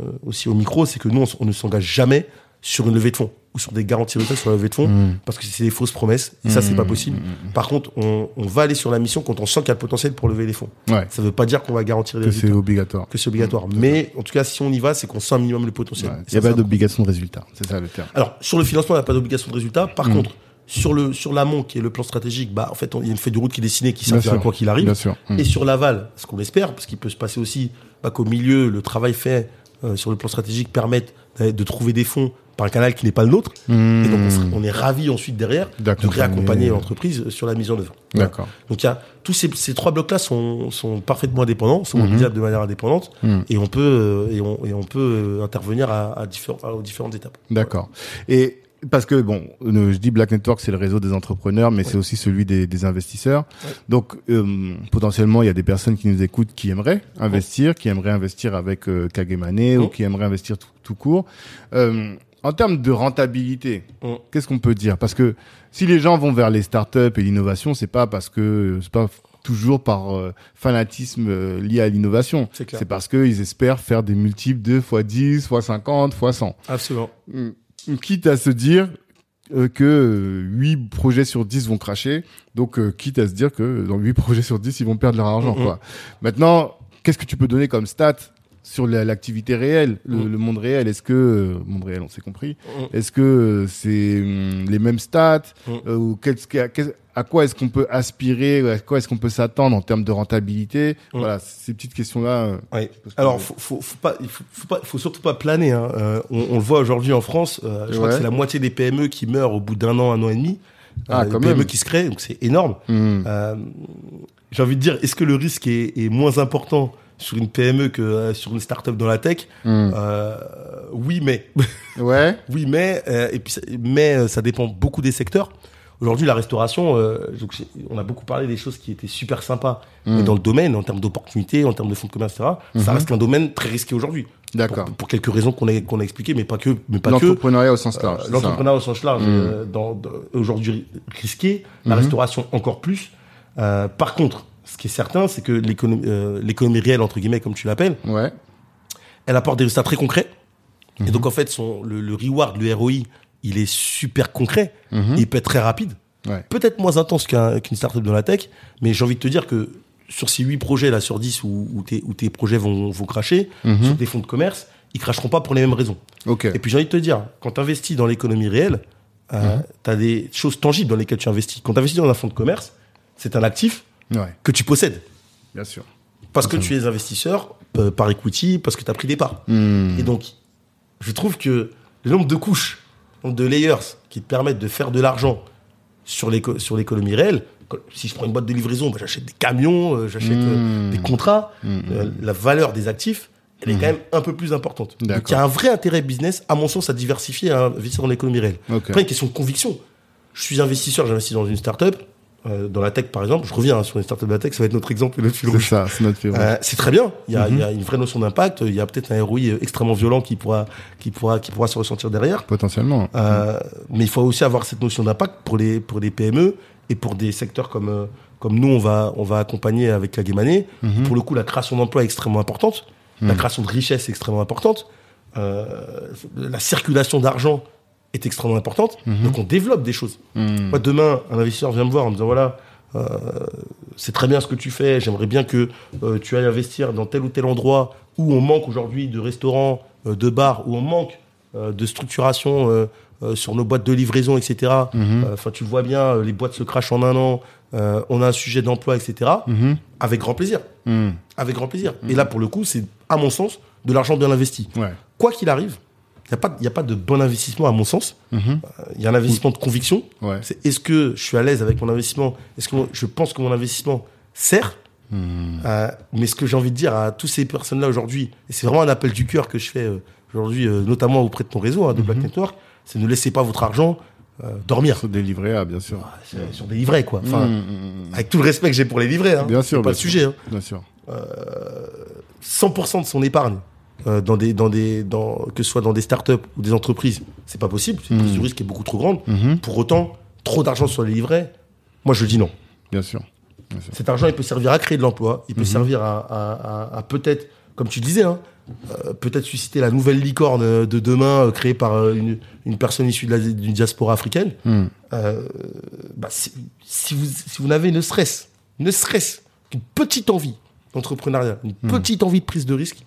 euh, aussi au micro, c'est que nous, on ne s'engage jamais sur une levée de fonds ou sur des garanties de sur la levée de fonds Mhm. parce que c'est des fausses promesses. Et ça, c'est pas possible. Par contre, on, on va aller sur la mission quand on sent qu'il y a le potentiel pour lever les fonds. Ouais. Ça veut pas dire qu'on va garantir les Que c'est obligatoire. que c'est obligatoire. Mais en tout cas, si on y va, c'est qu'on sent un minimum le potentiel. Ouais. Il ça, n'y a pas d'obligation de résultat. C'est ça le terme. alors, sur le financement, il n'y a pas d'obligation de résultat. Par Mm. contre, sur le sur l'amont, qui est le plan stratégique, bah, en fait, on- il y a une feuille de route qui est dessinée, qui servira sûr. quoi qu'il arrive. Bien sûr. Et sur l'aval, ce qu'on espère, parce qu'il peut se passer aussi bah, qu'au milieu, le travail fait euh, sur le plan stratégique permette de trouver des fonds par un canal qui n'est pas le nôtre. Et donc, on, on est ravis ensuite derrière de réaccompagner l'entreprise sur la mise en œuvre. Voilà. D'accord. Donc, il y a tous ces, ces trois blocs-là sont, sont parfaitement indépendants, sont mobilisables de manière indépendante, Mhm. et on peut euh, et on, et on peut euh, intervenir à, à, différents- à- aux différentes étapes. D'accord. Et parce que bon, je dis Black Network, c'est le réseau des entrepreneurs, mais c'est aussi celui des, des investisseurs. Ouais. Donc euh, potentiellement, il y a des personnes qui nous écoutent qui aimeraient investir, qui aimeraient investir avec euh, Kagemane ou qui aimeraient investir tout, tout court. Euh, en termes de rentabilité, Mhm. qu'est-ce qu'on peut dire? Parce que si les gens vont vers les startups et l'innovation, c'est pas parce que c'est pas toujours par euh, fanatisme euh, lié à l'innovation. C'est parce qu'ils espèrent faire des multiples de x 10, x 50, x 100. Absolument. Mm. quitte à se dire euh, que euh, 8 projets sur 10 vont cracher, donc quitte à se dire que dans 8 projets sur 10, ils vont perdre leur argent. Quoi. Maintenant, qu'est-ce que tu peux donner comme stat sur la- l'activité réelle, le, Mhm. le monde réel Est-ce que, euh, monde réel, on s'est compris, Mhm. est-ce que euh, c'est hum, les mêmes stats Mhm. euh, ou qu'est-ce que- qu'est-ce- à quoi est-ce qu'on peut aspirer, à quoi est-ce qu'on peut s'attendre en termes de rentabilité. Voilà, ces petites questions-là. euh, Ouais. Alors, faut, faut, faut pas, il faut, faut pas, faut surtout pas planer. Hein. On, on le voit aujourd'hui en France. je crois que c'est la moitié des PME qui meurent au bout d'un an, un an et demi. Ah, quand PME même. qui se créent, donc c'est énorme. J'ai envie de dire, est-ce que le risque est, est moins important sur une PME que euh, sur une start-up dans la tech hum. Euh, Oui, mais Ouais. oui, mais euh, et puis mais ça dépend beaucoup des secteurs. Aujourd'hui, la restauration, donc, on a beaucoup parlé des choses qui étaient super sympas Mm. dans le domaine, en termes d'opportunités, en termes de fonds de commerce, etc. Ça Mhm. reste un domaine très risqué aujourd'hui. D'accord. Pour, pour quelques raisons qu'on a, qu'on a expliquées, mais pas que. Mais pas. L'entrepreneuriat au sens large. L'entrepreneuriat au sens large, dans, dans- aujourd'hui risqué, la Mhm. restauration encore plus. Par contre, ce qui est certain, c'est que l'économie, euh, l'économie réelle, entre guillemets, comme tu l'appelles, Ouais. elle apporte des résultats très concrets. Mhm. Et donc, en fait, son, le, le reward, le ROI, il est super concret. Mhm. Il peut être très rapide. Ouais. Peut-être moins intense qu'un- qu'une startup dans la tech, mais j'ai envie de te dire que sur ces 8 projets là sur 10 où, où tes, où tes projets vont, vont cracher, Mhm. sur tes fonds de commerce, ils cracheront pas pour les mêmes raisons. Et puis j'ai envie de te dire, quand tu investis dans l'économie réelle, euh, tu as des choses tangibles dans lesquelles tu investis. Quand tu investis dans un fonds de commerce, c'est un actif Ouais, que tu possèdes. bien sûr. Parce que tu es investisseur euh, par equity, parce que tu as pris des parts. Hmm. Et donc, je trouve que le nombre de couches, le nombre de layers qui te permettent de faire de l'argent sur l'éco- sur l'économie réelle, si je prends une boîte de livraison, bah, j'achète des camions, euh, j'achète euh, Hmm. des contrats, euh, la valeur des actifs, elle est quand même un peu plus importante. Donc, il y a un vrai intérêt business, à mon sens, à diversifier et à investir dans l'économie réelle. Après, une question de conviction. Je suis investisseur, j'investis dans une start-up, euh, dans la tech par exemple. Je reviens hein, sur les startups de la tech, ça va être notre exemple et notre fil C'est rouge. ça, c'est notre fil rouge. Euh, c'est très bien. Il y, a, Mhm. il y a une vraie notion d'impact. Il y a peut-être un ROI extrêmement violent qui pourra, qui pourra, qui pourra se ressentir derrière. Potentiellement. Euh, mais il faut aussi avoir cette notion d'impact pour les, pour les PME et pour des secteurs comme, euh, comme nous, on va, on va accompagner avec la Game Mhm. Pour le coup, la création d'emplois est extrêmement importante. La création de richesse est extrêmement importante. Euh, la circulation d'argent est extrêmement importante. Mhm. Donc on développe des choses. Moi, demain, un investisseur vient me voir en me disant voilà, euh, c'est très bien ce que tu fais. J'aimerais bien que euh, tu ailles investir dans tel ou tel endroit où on manque aujourd'hui de restaurants, euh, de bars, où on manque de structuration sur nos boîtes de livraison, etc. Mhm. Enfin, tu le vois bien, les boîtes se crachent en un an. on a un sujet d'emploi, etc. Mhm. Avec grand plaisir. Avec grand plaisir. Et là, pour le coup, c'est, à mon sens, de l'argent bien investi. Ouais. Quoi qu'il arrive, il n'y a, a pas de bon investissement, à mon sens. Mhm. Il y a un investissement de conviction. Ouais. C'est est-ce que je suis à l'aise avec mon investissement? Est-ce que mon- je pense que mon investissement sert? Hmm. Euh, Mais ce que j'ai envie de dire à toutes ces personnes-là aujourd'hui, et c'est vraiment un appel du cœur que je fais euh, aujourd'hui, euh, notamment auprès de ton réseau, hein, de Mhm. Black Network, c'est ne laissez pas votre argent euh, dormir Sur des livrets A, bien sûr. sur- sur des livrets, quoi. Enfin, Hmm, hmm, avec tout le respect que j'ai pour les livrets, hein, Bien sûr. pas bien le sûr. sujet. hein. Bien sûr. 100% de son épargne euh, dans des dans des dans que ce soit dans des startups ou des entreprises, c'est pas possible. C'est une prise Mhm. du risque qui est beaucoup trop grande. Mhm. Pour autant, trop d'argent sur les livrets, moi je dis non. Bien sûr. Bien sûr. Cet argent, il peut servir à créer de l'emploi, il peut servir à, à- à- à peut-être, comme tu disais, hein, euh, peut-être susciter la nouvelle licorne de demain euh, créée par euh, une, une personne issue de d'une diaspora africaine. Bah, si, si vous, si vous n'avez ne serait-ce, ne serait-ce qu'une petite envie d'entrepreneuriat, une petite envie de prise de risque.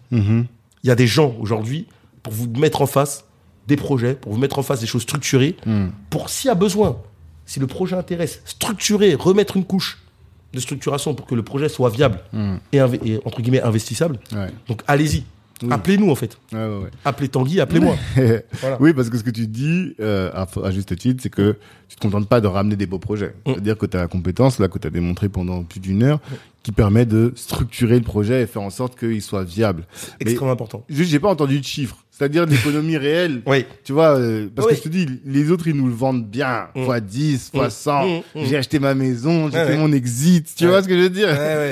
Il y a des gens aujourd'hui pour vous mettre en face des projets, pour vous mettre en face des choses structurées, Hmm. pour s'il y a besoin, si le projet intéresse, structurer, remettre une couche de structuration pour que le projet soit viable Hmm. et, entre guillemets investissable. Ouais. Donc allez-y, Oui. appelez-nous en fait, Ouais, ouais, ouais. appelez Tanguy, appelez-moi. Voilà. Oui, parce que ce que tu dis, euh, à, à juste titre, c'est que tu te contentes pas de ramener des beaux projets. Mm. C'est-à-dire que tu as la compétence, là, que tu as démontré pendant plus d'une heure, qui permet de structurer le projet et faire en sorte qu'il soit viable. Mais Extrêmement important. juste, j'ai pas entendu de chiffres. C'est-à-dire l'économie réelle. Oui. Tu vois, euh, parce Oui. que je te dis, les autres, ils nous le vendent bien. Mm. Fois 10, fois Mm. 100. Mm. Mm. J'ai acheté ma maison, j'ai Ouais, fait ouais. mon exit. Tu Ouais. vois ce que je veux dire?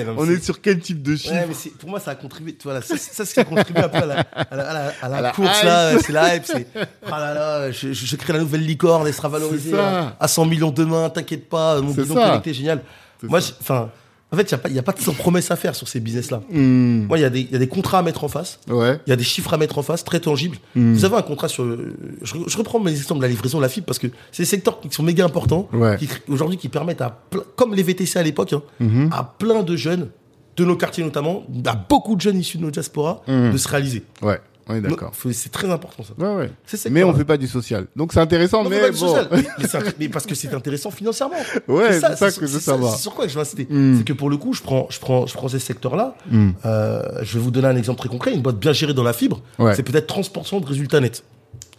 non, On est sur quel type de chiffre? Mais pour moi, ça a contribué. Tu vois, là, ça, ça, c'est ce qui a contribué un peu à la, à la, à la- à la À la course, hype. là. C'est la hype. C'est, ah là là, je, je- je crée la nouvelle licorne, elle sera valorisée à, à 100 millions demain, t'inquiète pas, mon bidon connecté, génial. Moi, enfin, en fait, il n'y a, pas- y a pas de sans promesse à faire sur ces business-là. Hmm. Moi, il y, a des- y a des contrats à mettre en face. Ouais. Il y a des chiffres à mettre en face, très tangibles. Hmm. Vous avez un contrat sur. Je, je reprends mes exemples de la livraison, de la fibre, parce que c'est des secteurs qui sont méga importants, Ouais. qui, aujourd'hui qui permettent à, comme les VTC à l'époque, hein, Mhm. à plein de jeunes, de nos quartiers notamment, à beaucoup de jeunes issus de nos diasporas, Mhm. de se réaliser. Ouais. Est d'accord. C'est très important ça. Ouais, ouais. C'est ce Mais on secteur-là. fait pas du social. Donc c'est intéressant, On fait mais pas du bon. social. Mais, mais mais parce que c'est intéressant financièrement. Ouais, c'est ça que je savoir. C'est sur quoi que je veux inciter Mm. C'est que pour le coup, je prends, je prends, je prends ces secteurs-là. Hmm. Euh, je vais vous donner un exemple très concret. Une boîte bien gérée dans la fibre, Ouais. c'est peut-être 30% de résultat net.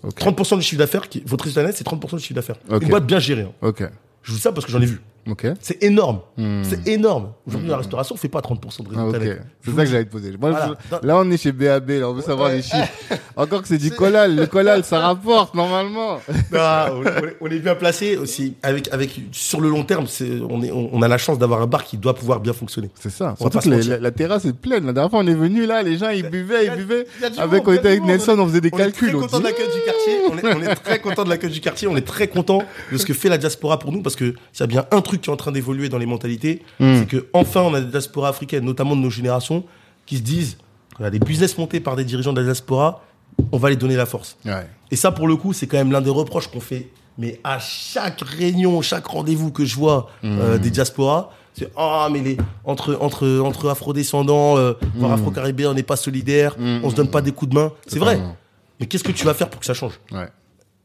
Ok. 30% du chiffre d'affaires, votre résultat net, c'est 30% du chiffre d'affaires. Une boîte bien gérée. hein. Ok. Je vous dis ça parce que j'en ai vu. Ok. C'est énorme. Hmm. C'est énorme. Aujourd'hui, la restauration, on fait pas 30% de Ah, résultat ok. net. C'est ça que j'allais te poser. Moi, Voilà. je- là, on est chez BAB, là, on veut savoir les chiffres. Encore que c'est du collal. Le collal, ça rapporte, normalement. Non, on, est- bien placé aussi. Avec, avec, sur le long terme, on, est, on, a la chance d'avoir un bar qui doit pouvoir bien fonctionner. C'est ça. On Surtout que la, terrasse est pleine. La dernière fois, on est venu là, les gens, ils buvaient, a- ils buvaient. Avec, monde, on était avec. Nelson, on faisait des On calculs. est très on content de dit, l'accueil du quartier. On est, on est très content de l'accueil du quartier. On est très content de ce que fait la diaspora pour nous parce que s'il y a bien un truc qui est en train d'évoluer dans les mentalités, Hmm. c'est que enfin on a des diasporas africaines, notamment de nos générations, qui se disent y a des business montés par des dirigeants de la diaspora, on va les donner la force. Ouais. Et ça, pour le coup, c'est quand même l'un des reproches qu'on fait. Mais à chaque réunion, chaque rendez-vous que je vois Hmm. euh, des diasporas, C'est ah mais les entre entre entre afro-descendants, euh, voire Mm. afro-caribéens, on n'est pas solidaires, on se donne pas des coups de main. C'est vrai. Mais qu'est-ce que tu vas faire pour que ça change? Ouais.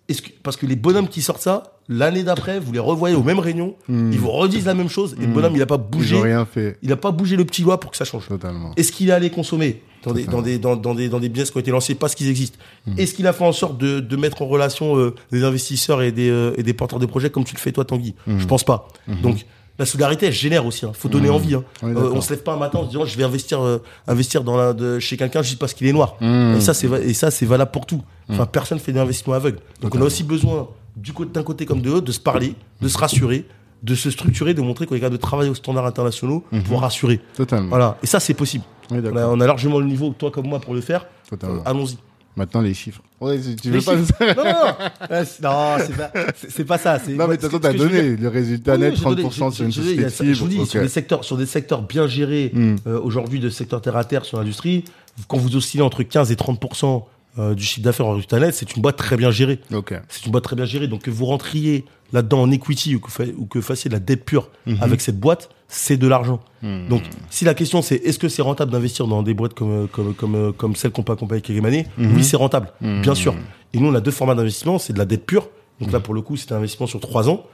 Est-ce que, parce que les bonhommes qui sortent ça, l'année d'après, vous les revoyez aux mêmes réunions, ils vous redisent la même chose, et le bonhomme, il a pas bougé, rien fait. il a pas bougé le petit doigt pour que ça change. Totalement. Est-ce qu'il est allé consommer dans des, dans des, dans, dans des, dans des business qui ont été lancés parce qu'ils existent Est-ce qu'il a fait en sorte de, de mettre en relation euh, des investisseurs et des, euh, et des porteurs de projets comme tu le fais toi, Tanguy? Je pense pas. Donc, la solidarité, elle génère aussi. Hein. faut donner envie. Hein. On est Euh, on se lève pas un matin en se disant je vais investir, euh, investir dans la, de, chez quelqu'un juste parce qu'il est noir. Et ça, c'est va- et ça, c'est valable pour tout. Enfin, personne fait d'investissement aveugle. Donc, on a aussi besoin du côté d'un côté comme de l'autre de se parler, de se rassurer, de se structurer, de montrer qu'on est capable de travailler aux standards internationaux pour rassurer. Totalement. Voilà. Et ça, c'est possible. On a, d'accord. on a largement le niveau, toi comme moi, pour le faire. Totalement. Euh, Allons-y. Maintenant, les chiffres. Ouais, tu Les veux pas non, non, non. Euh, c'est- non, c'est pas, c'est- c'est pas ça. Non, mais t'as veux donné le résultat Oui, net, oui, j'ai donné. 30% sur une société ça- Je vous dis, sur, des secteurs, sur des secteurs bien gérés, Hmm. euh, aujourd'hui, de secteur terre à terre sur l'industrie, quand vous oscillez entre 15 et 30% euh, du chiffre d'affaires en résultat net, c'est une boîte très bien gérée. Ok. C'est une boîte très bien gérée. Donc que vous rentriez là-dedans en equity ou que, fa- ou que fassiez de la dette pure avec cette boîte, c'est de l'argent. Donc si la question c'est est-ce que c'est rentable d'investir dans des boîtes comme, comme, comme, comme celle qu'on peut accompagner avec Kegemane Oui, c'est rentable, bien sûr. Et nous, on a deux formats d'investissement. C'est de la dette pure. Donc là, pour le coup, c'est un investissement sur trois ans,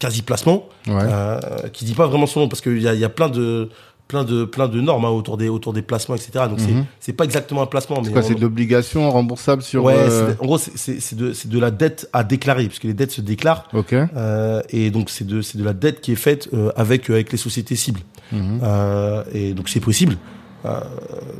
quasi placement, Ouais. euh, qui dit pas vraiment son nom parce qu'il y a, il y a plein de plein de plein de normes hein, autour des autour des placements, etc. Donc c'est c'est pas exactement un placement, mais C'est de l'obligation remboursable sur. Ouais, euh, en gros, c'est- c'est de, c'est de la dette à déclarer, puisque les dettes se déclarent. Ok. Euh, et donc, c'est de, c'est de la dette qui est faite euh, avec, euh, avec les sociétés cibles. Euh, et donc, c'est possible. Euh,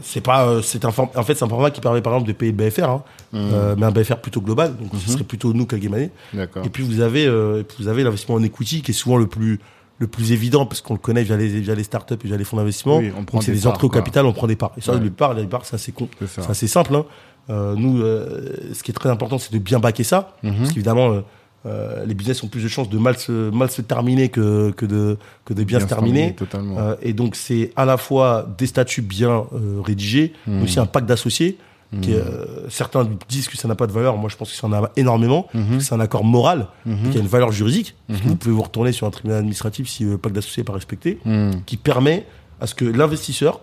c'est pas, euh, c'est un en fait, c'est un format qui permet par exemple de payer le BFR, hein, euh, mais un BFR plutôt global. Donc, ce serait plutôt nous qu'Algemane. D'accord. Et puis, vous avez, euh, et puis vous avez l'investissement en equity qui est souvent le plus, le plus évident parce qu'on le connaît via les, via les startups et via les fonds d'investissement. Oui, on c'est des entrées au capital, on prend des parts. Et ça, Ouais. les parts, les parts, c'est assez con. C'est ça. C'est assez simple. Hein. Euh, nous, euh, ce qui est très important, c'est de bien baquer ça. Mhm. Parce qu'évidemment, euh, euh, les business ont plus de chances de mal se, mal se terminer que, que, de, que de bien, se terminer. Totalement. Euh, et donc, c'est à la fois des statuts bien euh, rédigés, Mhm. mais aussi un pacte d'associés. Qui, est, euh, certains disent que ça n'a pas de valeur. Moi, je pense que ça en a énormément. Mhm. C'est un accord moral qui a une valeur juridique. Parce que vous pouvez vous retourner sur un tribunal administratif si le pacte d'associés n'est pas respecté qui permet à ce que l'investisseur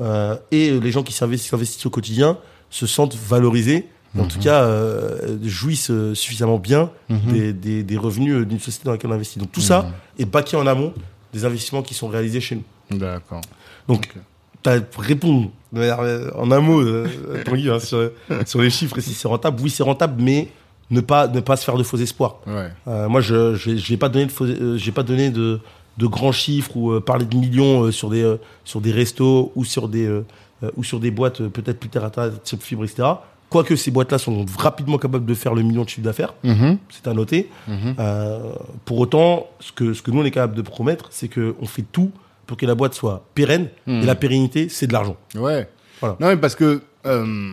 euh, et les gens qui s'investissent au quotidien se sentent valorisés, et en tout cas euh, jouissent suffisamment bien des, des- des revenus d'une société dans laquelle on investit. Donc tout ça est baqué en amont des investissements qui sont réalisés chez nous. D'accord. Donc. Manière, euh, en un mot euh, Tanguy, hein, sur, sur les chiffres et si c'est rentable. Oui, c'est rentable, mais ne pas, ne pas se faire de faux espoirs. Ouais. Euh, moi, je j'ai pas donné de faux- euh, pas donné de de grands chiffres ou parler de millions sur des sur des restos ou sur des ou sur des boîtes peut-être plus terre à terre type fibre etc. Quoique ces boîtes-là sont rapidement capables de faire le million de chiffre d'affaires, Mhm. c'est à noter. Mhm. Euh, pour autant, ce que ce que nous on est capable de promettre, c'est que on fait tout pour que la boîte soit pérenne. Et la pérennité, c'est de l'argent. Ouais. Voilà. Non, mais parce que euh,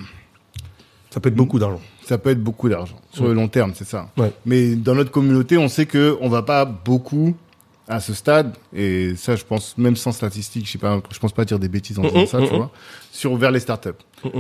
Ça peut être beaucoup d'argent. ça peut être beaucoup d'argent sur Ouais. le long terme, c'est ça. Ouais. Mais dans notre communauté, on sait que on va pas beaucoup à ce stade, et ça, je pense, même sans statistiques, je sais pas, je pense pas dire des bêtises en disant ça, tu vois, sur vers les startups,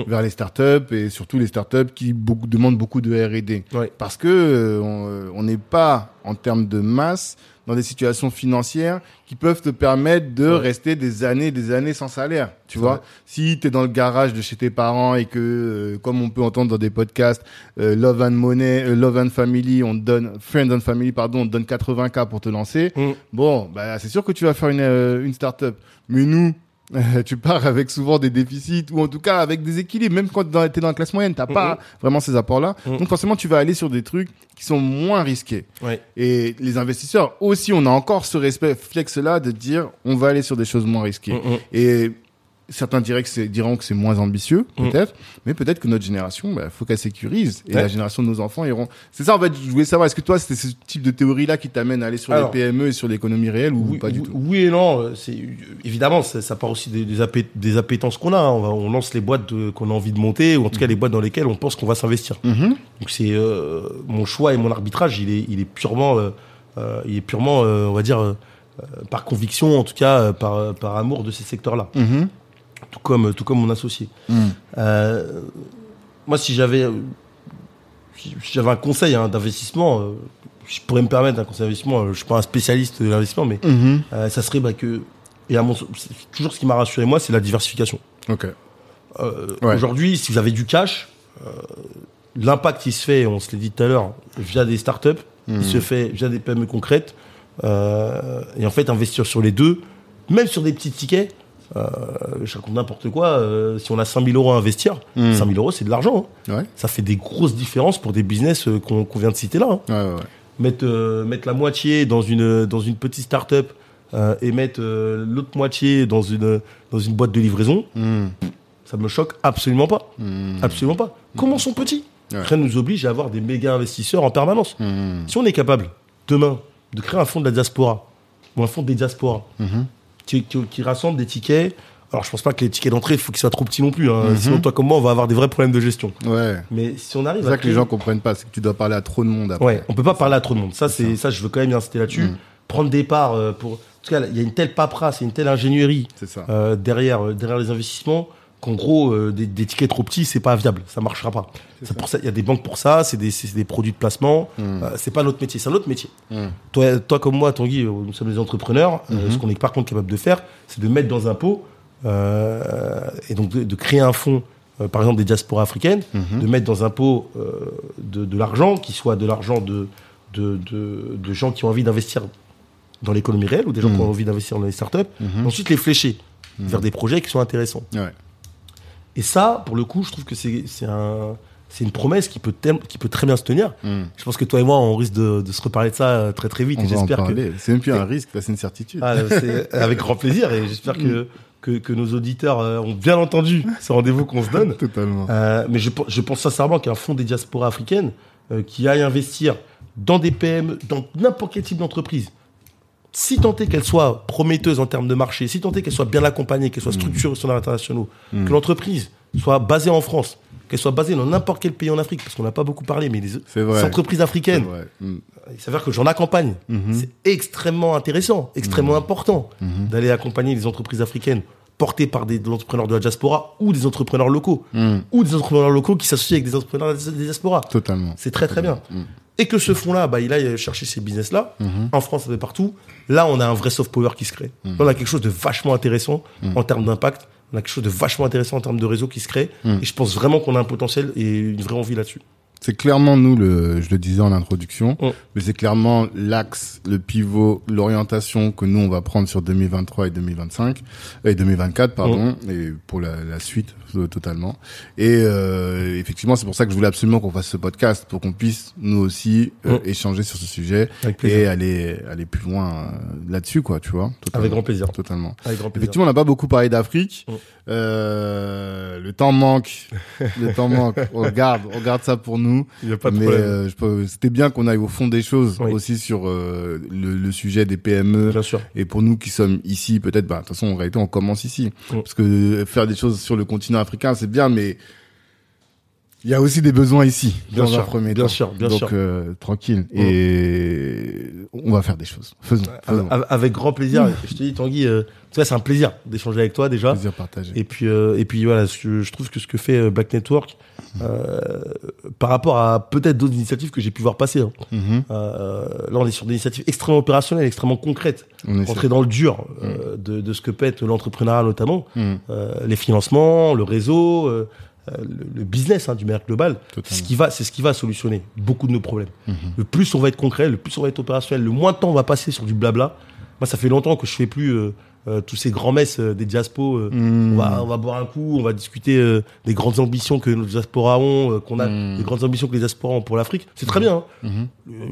Vers les startups et surtout les startups qui beaucoup, demandent beaucoup de R&D, Ouais. parce que euh, on euh, on n'est pas en termes de masse dans des situations financières qui peuvent te permettre de Ouais. rester des années, des années sans salaire. Tu vois, vrai. si tu es dans le garage de chez tes parents et que, euh, comme on peut entendre dans des podcasts, euh, Love and Money, euh, Love and Family, on te donne, Friend and Family, pardon, on te donne 80K pour te lancer. Mm. Bon, bah, c'est sûr que tu vas faire une, euh, une start-up. Mais nous, tu pars avec souvent des déficits ou en tout cas avec des équilibres. Même quand tu es dans la classe moyenne, tu n'as pas vraiment ces apports-là. Mhm. Donc forcément, tu vas aller sur des trucs qui sont moins risqués. Ouais. Et les investisseurs aussi, on a encore ce respect flex-là de dire on va aller sur des choses moins risquées. Et certains diraient que diront que c'est moins ambitieux, Mm. peut-être, mais peut-être que notre génération, bah, faut qu'elle sécurise. Et Ouais. la génération de nos enfants iront. C'est ça, en fait, je voulais savoir, est-ce que toi, c'était ce type de théorie-là qui t'amène à aller sur Alors, les PME et sur l'économie réelle ou oui, pas du oui- tout? Oui et non. euh, C'est évidemment ça, ça part aussi des, des, appé- des appétences qu'on a. hein. On, va- on lance les boîtes qu'on a envie de monter ou en tout cas les boîtes dans lesquelles on pense qu'on va s'investir. Mhm. Donc c'est euh, mon choix et mon arbitrage. Il est, il est purement, euh, euh, il est purement, euh, on va dire, euh, euh, par conviction, en tout cas, euh, par, par amour de ces secteurs-là. Mhm. Tout comme, tout comme mon associé. Mhm. Euh, moi, si j'avais, euh, si j'avais un conseil hein, d'investissement, euh, je pourrais me permettre un conseil d'investissement, je suis pas un spécialiste de l'investissement, mais euh, ça serait bah, que, et à mon, toujours ce qui m'a rassuré moi, c'est la diversification. Euh, Ouais. Aujourd'hui, si vous avez du cash, euh, l'impact qui se fait, on se l'a dit tout à l'heure, via des startups, il se fait via des PME concrètes. Euh, et en fait, investir sur les deux, même sur des petits tickets, euh, je raconte n'importe quoi, euh, si on a 5000 euros à investir, Mhm. 5000 euros, c'est de l'argent. hein. Ouais. Ça fait des grosses différences pour des business euh, qu'on vient de citer là. hein. Ouais, ouais, ouais. Mettre, mettre la moitié dans une, dans une petite start-up et mettre l'autre moitié dans une, dans une boîte de livraison, Mhm. ça me choque absolument pas. Mhm. Absolument pas. Commençons petit. Ouais. Rien nous oblige à avoir des méga investisseurs en permanence. Mhm. Si on est capable, demain, de créer un fonds de la diaspora, ou un fonds des diasporas. Qui, qui- qui rassemble des tickets. Alors, je pense pas que les tickets d'entrée, il faut qu'ils soient trop petits non plus. hein. Mhm. Sinon, toi comme moi, on va avoir des vrais problèmes de gestion. Ouais. Mais si on C'est arrive à ça que les gens comprennent pas, c'est que tu dois parler à trop de monde après. Ouais, on peut pas parler à trop de monde. Ça, c'est ça, je veux quand même insister là-dessus. Mm. Prendre des parts euh, pour. En tout cas, il y a une telle paperasse, il y a une telle ingénierie C'est ça. euh, derrière, euh, derrière les investissements qu'en gros, euh, des, des tickets trop petits, c'est pas viable. Ça marchera pas. C'est pour ça, il y a des banques pour ça. C'est des, c'est des produits de placement. Mm. Euh, c'est pas notre métier, c'est un autre métier. Mm. Toi, toi comme moi, Tanguy, euh, nous sommes des entrepreneurs. Euh, Mhm. ce qu'on est par contre capable de faire, c'est de mettre dans un pot euh, et donc de, de créer un fonds, euh, par exemple des diasporas africaines, Mhm. de mettre dans un pot euh, de, de l'argent qui soit de l'argent de, de, de, de gens qui ont envie d'investir dans l'économie réelle ou des gens qui ont envie d'investir dans les startups. Ensuite, les flécher vers des projets qui sont intéressants. Ouais. Et ça, pour le coup, je trouve que c'est c'est un, c'est une promesse qui peut, tel- qui peut très bien se tenir. Mhm. Je pense que toi et moi, on risque de, de se reparler de ça euh, très très vite. J'espère que. C'est même plus un risque, c'est une certitude. ah, c'est avec grand plaisir et j'espère que, que, que nos auditeurs euh, ont bien entendu ce rendez-vous qu'on se donne. Totalement. Euh, mais je, pe- je pense sincèrement qu'un fonds des diasporas africaines euh, qui aille investir dans des PME, dans n'importe quel type d'entreprise, si tant est qu'elle soit prometteuse en termes de marché, si tant est qu'elle soit bien accompagnée, qu'elle soit structurée sur internationaux, que l'entreprise soit basée en France, qu'elle soit basée dans n'importe quel pays en Afrique, parce qu'on n'a pas beaucoup parlé, mais les, vrai. les entreprises africaines, vrai. Mhm. il s'avère que j'en accompagne. Mhm. C'est extrêmement intéressant, extrêmement important Mhm. d'aller accompagner des entreprises africaines portées par des, de l'entrepreneur de la diaspora ou des entrepreneurs locaux, Mhm. ou des entrepreneurs locaux qui s'associent avec des entrepreneurs de la diaspora. Totalement. C'est très très bien. Mhm. Et que ce fonds-là, bah, il aille chercher ces business-là, Mhm. en France, un peu partout. Là, on a un vrai soft power qui se crée. Mhm. On a quelque chose de vachement intéressant en termes d'impact. On a quelque chose de vachement intéressant en termes de réseau qui se crée. Mhm. Et je pense vraiment qu'on a un potentiel et une vraie envie là-dessus. C'est clairement nous le, je le disais en introduction, Mm. mais c'est clairement l'axe, le pivot, l'orientation que nous on va prendre sur 2023 et 2025 et 2024 pardon et pour la, la suite euh, totalement. Et euh, effectivement c'est pour ça que je voulais absolument qu'on fasse ce podcast pour qu'on puisse nous aussi euh, Mm. échanger sur ce sujet et aller aller plus loin euh, là-dessus quoi, tu vois. Avec grand plaisir. Totalement. Avec grand plaisir. Effectivement, on n'a pas beaucoup parlé d'Afrique. Le temps manque. le temps manque. On regarde ça pour nous. Il n'y a pas de Mais problème. euh, c'était bien qu'on aille au fond des choses Oui. aussi sur euh, le, le sujet des PME. Bien sûr. Et pour nous qui sommes ici, peut-être, bah, de toute façon, en réalité, on commence ici. Parce que faire des choses sur le continent africain, c'est bien, mais il y a aussi des besoins ici, Bien dans sûr, un premier bien temps. sûr, bien Donc, sûr. euh, tranquille. Et on va faire des choses. Faisons. faisons. Avec, grand plaisir. Je te dis, Tanguy, euh, tu vois, c'est un plaisir d'échanger avec toi déjà. Plaisir partagé. Et puis, euh, et puis voilà, je trouve que ce que fait Black Network, euh, par rapport à peut-être d'autres initiatives que j'ai pu voir passer, hein. Mhm. Euh, là on est sur des initiatives extrêmement opérationnelles, extrêmement concrètes, rentrer dans le dur euh, de, de ce que peut être l'entrepreneuriat notamment, euh, les financements, le réseau, le, le business hein, du. Totalement. C'est ce qui va, c'est ce qui va solutionner beaucoup de nos problèmes. Mhm. Le plus on va être concret, le plus on va être opérationnel, le moins de temps on va passer sur du blabla. Moi, ça fait longtemps que je fais plus euh, tous ces grands messes euh, des diaspos. euh, Mhm. on, va, on va boire un coup, on va discuter euh, des grandes ambitions que nos diasporas ont, euh, qu'on a, Mhm. des grandes ambitions que les diasporas ont pour l'Afrique. C'est très bien. hein.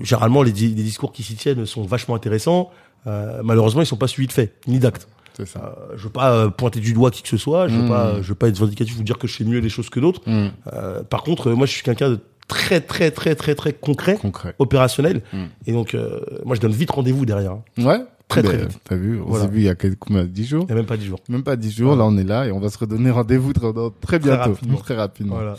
Généralement, les, les discours qui s'y tiennent sont vachement intéressants. Euh, malheureusement, ils sont pas suivis de faits, ni d'actes. C'est ça. Euh, je veux pas euh, pointer du doigt qui que ce soit. Je veux pas, je veux pas être vindicatif ou dire que je fais mieux les choses que d'autres. Euh, par contre, moi, je suis quelqu'un de très, très, très, très, très concret, Concret. opérationnel. Et donc, euh, moi, je donne vite rendez-vous derrière. hein. Ouais. Très, très vite. T'as vu, on Voilà. s'est vu il y a quelques, combien, 10 jours Il y a même pas dix jours. Même pas 10 jours, Voilà. là on est là et on va se redonner rendez-vous très, très bientôt. rapidement. Très rapidement. Voilà.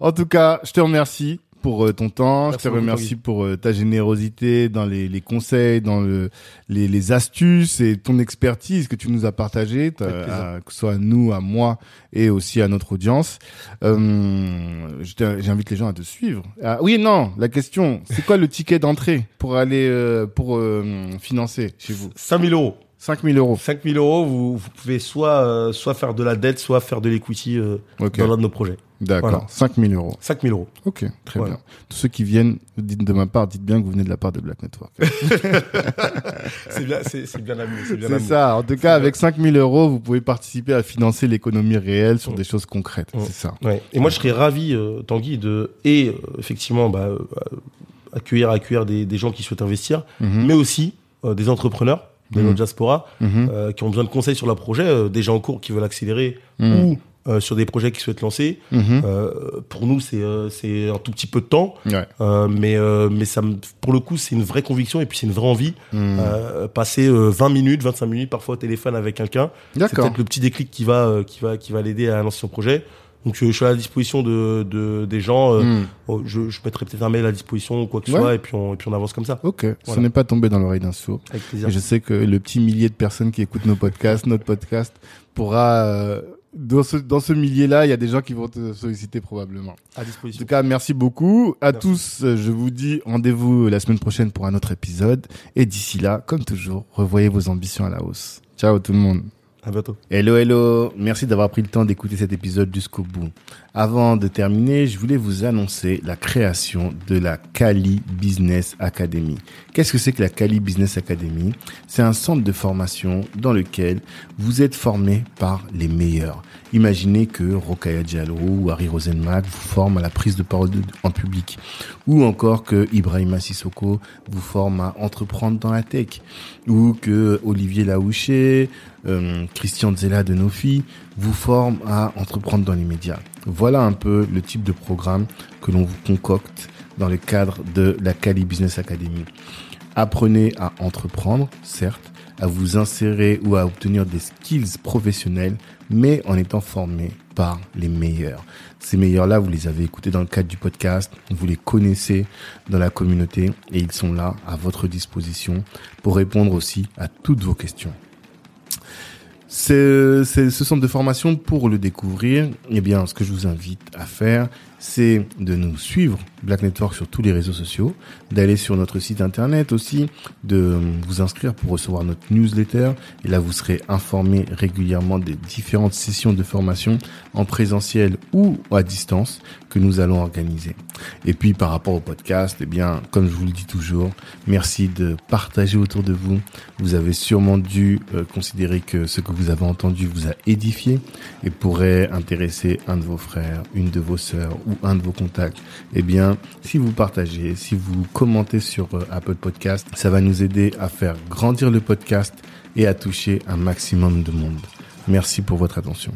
En tout cas, je te remercie pour euh, ton temps. Merci je te remercie pour euh, ta générosité dans les, les conseils, dans le, les, les astuces et ton expertise que tu nous as partagé, t'as- Avec plaisir. à- que ce soit à nous, à moi et aussi à notre audience. Euh, J'invite les gens à te suivre. Ah, oui, non, la question, c'est quoi le ticket d'entrée pour aller euh, pour euh, financer chez vous? 5000 euros. 5000 euros. 5000 euros, vous, vous pouvez soit, euh, soit faire de la dette, soit faire de l'equity euh, Ok, dans l'un de nos projets. D'accord. Voilà. 5000 euros. 5000 euros. Ok, très Voilà. bien. Tous ceux qui viennent, dites de ma part, dites bien que vous venez de la part de Black Network. C'est bien, c'est c'est bien. C'est bien C'est amusé. ça. En tout cas, avec 5000 euros, vous pouvez participer à financer l'économie réelle sur Mm. des choses concrètes. Mm. C'est ça. Ouais. Et moi, je serais ravi, euh, Tanguy, de et euh, effectivement bah, euh, accueillir, accueillir des, des gens qui souhaitent investir, Mhm. mais aussi des entrepreneurs de notre diaspora Mhm. euh, qui ont besoin de conseils sur leur projet, des gens en cours qui veulent accélérer Mhm. ou euh, sur des projets qu'ils souhaitent lancer. Mhm. Euh, pour nous, c'est euh, c'est un tout petit peu de temps, Ouais. euh, mais euh, mais ça, me- pour le coup, c'est une vraie conviction et puis c'est une vraie envie. Mhm. Euh, passer euh, 20 minutes, 25 minutes parfois au téléphone avec quelqu'un, c'est peut-être le petit déclic qui va qui va qui va l'aider à lancer son projet. Donc je suis à la disposition de, de des gens. Mhm. oh, je, je mettrai peut-être un mail à disposition ou quoi que ce Ouais. soit et puis on et puis on avance comme ça. Ok. Voilà. n'est pas tombé dans l'oreille d'un sourd. Avec plaisir. Et je sais que le petit millier de personnes qui écoutent nos podcasts, notre podcast, pourra euh, dans ce dans ce millier-là, il y a des gens qui vont te solliciter probablement. À En disposition. tout cas, merci beaucoup à Merci. tous. euh, Je vous dis rendez-vous la semaine prochaine pour un autre épisode. Et d'ici là, comme toujours, revoyez vos ambitions à la hausse. Ciao tout le monde. À bientôt. Hello, hello. Merci d'avoir pris le temps d'écouter cet épisode jusqu'au bout. Avant de terminer, je voulais vous annoncer la création de la Cali Business Academy. Qu'est-ce que c'est que la Cali Business Academy? C'est un centre de formation dans lequel vous êtes formé par les meilleurs. Imaginez que Rokaya Diallo ou Harry Rosenmack vous forment à la prise de parole en public. Ou encore que Ibrahima Sissoko vous forme à entreprendre dans la tech. Ou que Olivier Laouché, euh, Christian Zella de Nofi vous forme à entreprendre dans les médias. Voilà un peu le type de programme que l'on vous concocte dans le cadre de la Cali Business Academy. Apprenez à entreprendre, certes, à vous insérer ou à obtenir des skills professionnels, mais en étant formé par les meilleurs. Ces meilleurs-là, vous les avez écoutés dans le cadre du podcast, vous les connaissez dans la communauté et ils sont là à votre disposition pour répondre aussi à toutes vos questions. C'est c'est ce centre de formation pour le découvrir. Eh bien, ce que je vous invite à faire, c'est de nous suivre Black Network sur tous les réseaux sociaux, d'aller sur notre site internet aussi, de vous inscrire pour recevoir notre newsletter. Et là, vous serez informé régulièrement des différentes sessions de formation en présentiel ou à distance que nous allons organiser. Et puis, par rapport au podcast, eh bien, comme je vous le dis toujours, merci de partager autour de vous. Vous avez sûrement dû euh, considérer que ce que vous avez entendu vous a édifié et pourrait intéresser un de vos frères, une de vos sœurs ou un de vos contacts. Eh bien, si vous partagez, si vous commentez sur euh, Apple Podcast, ça va nous aider à faire grandir le podcast et à toucher un maximum de monde. Merci pour votre attention.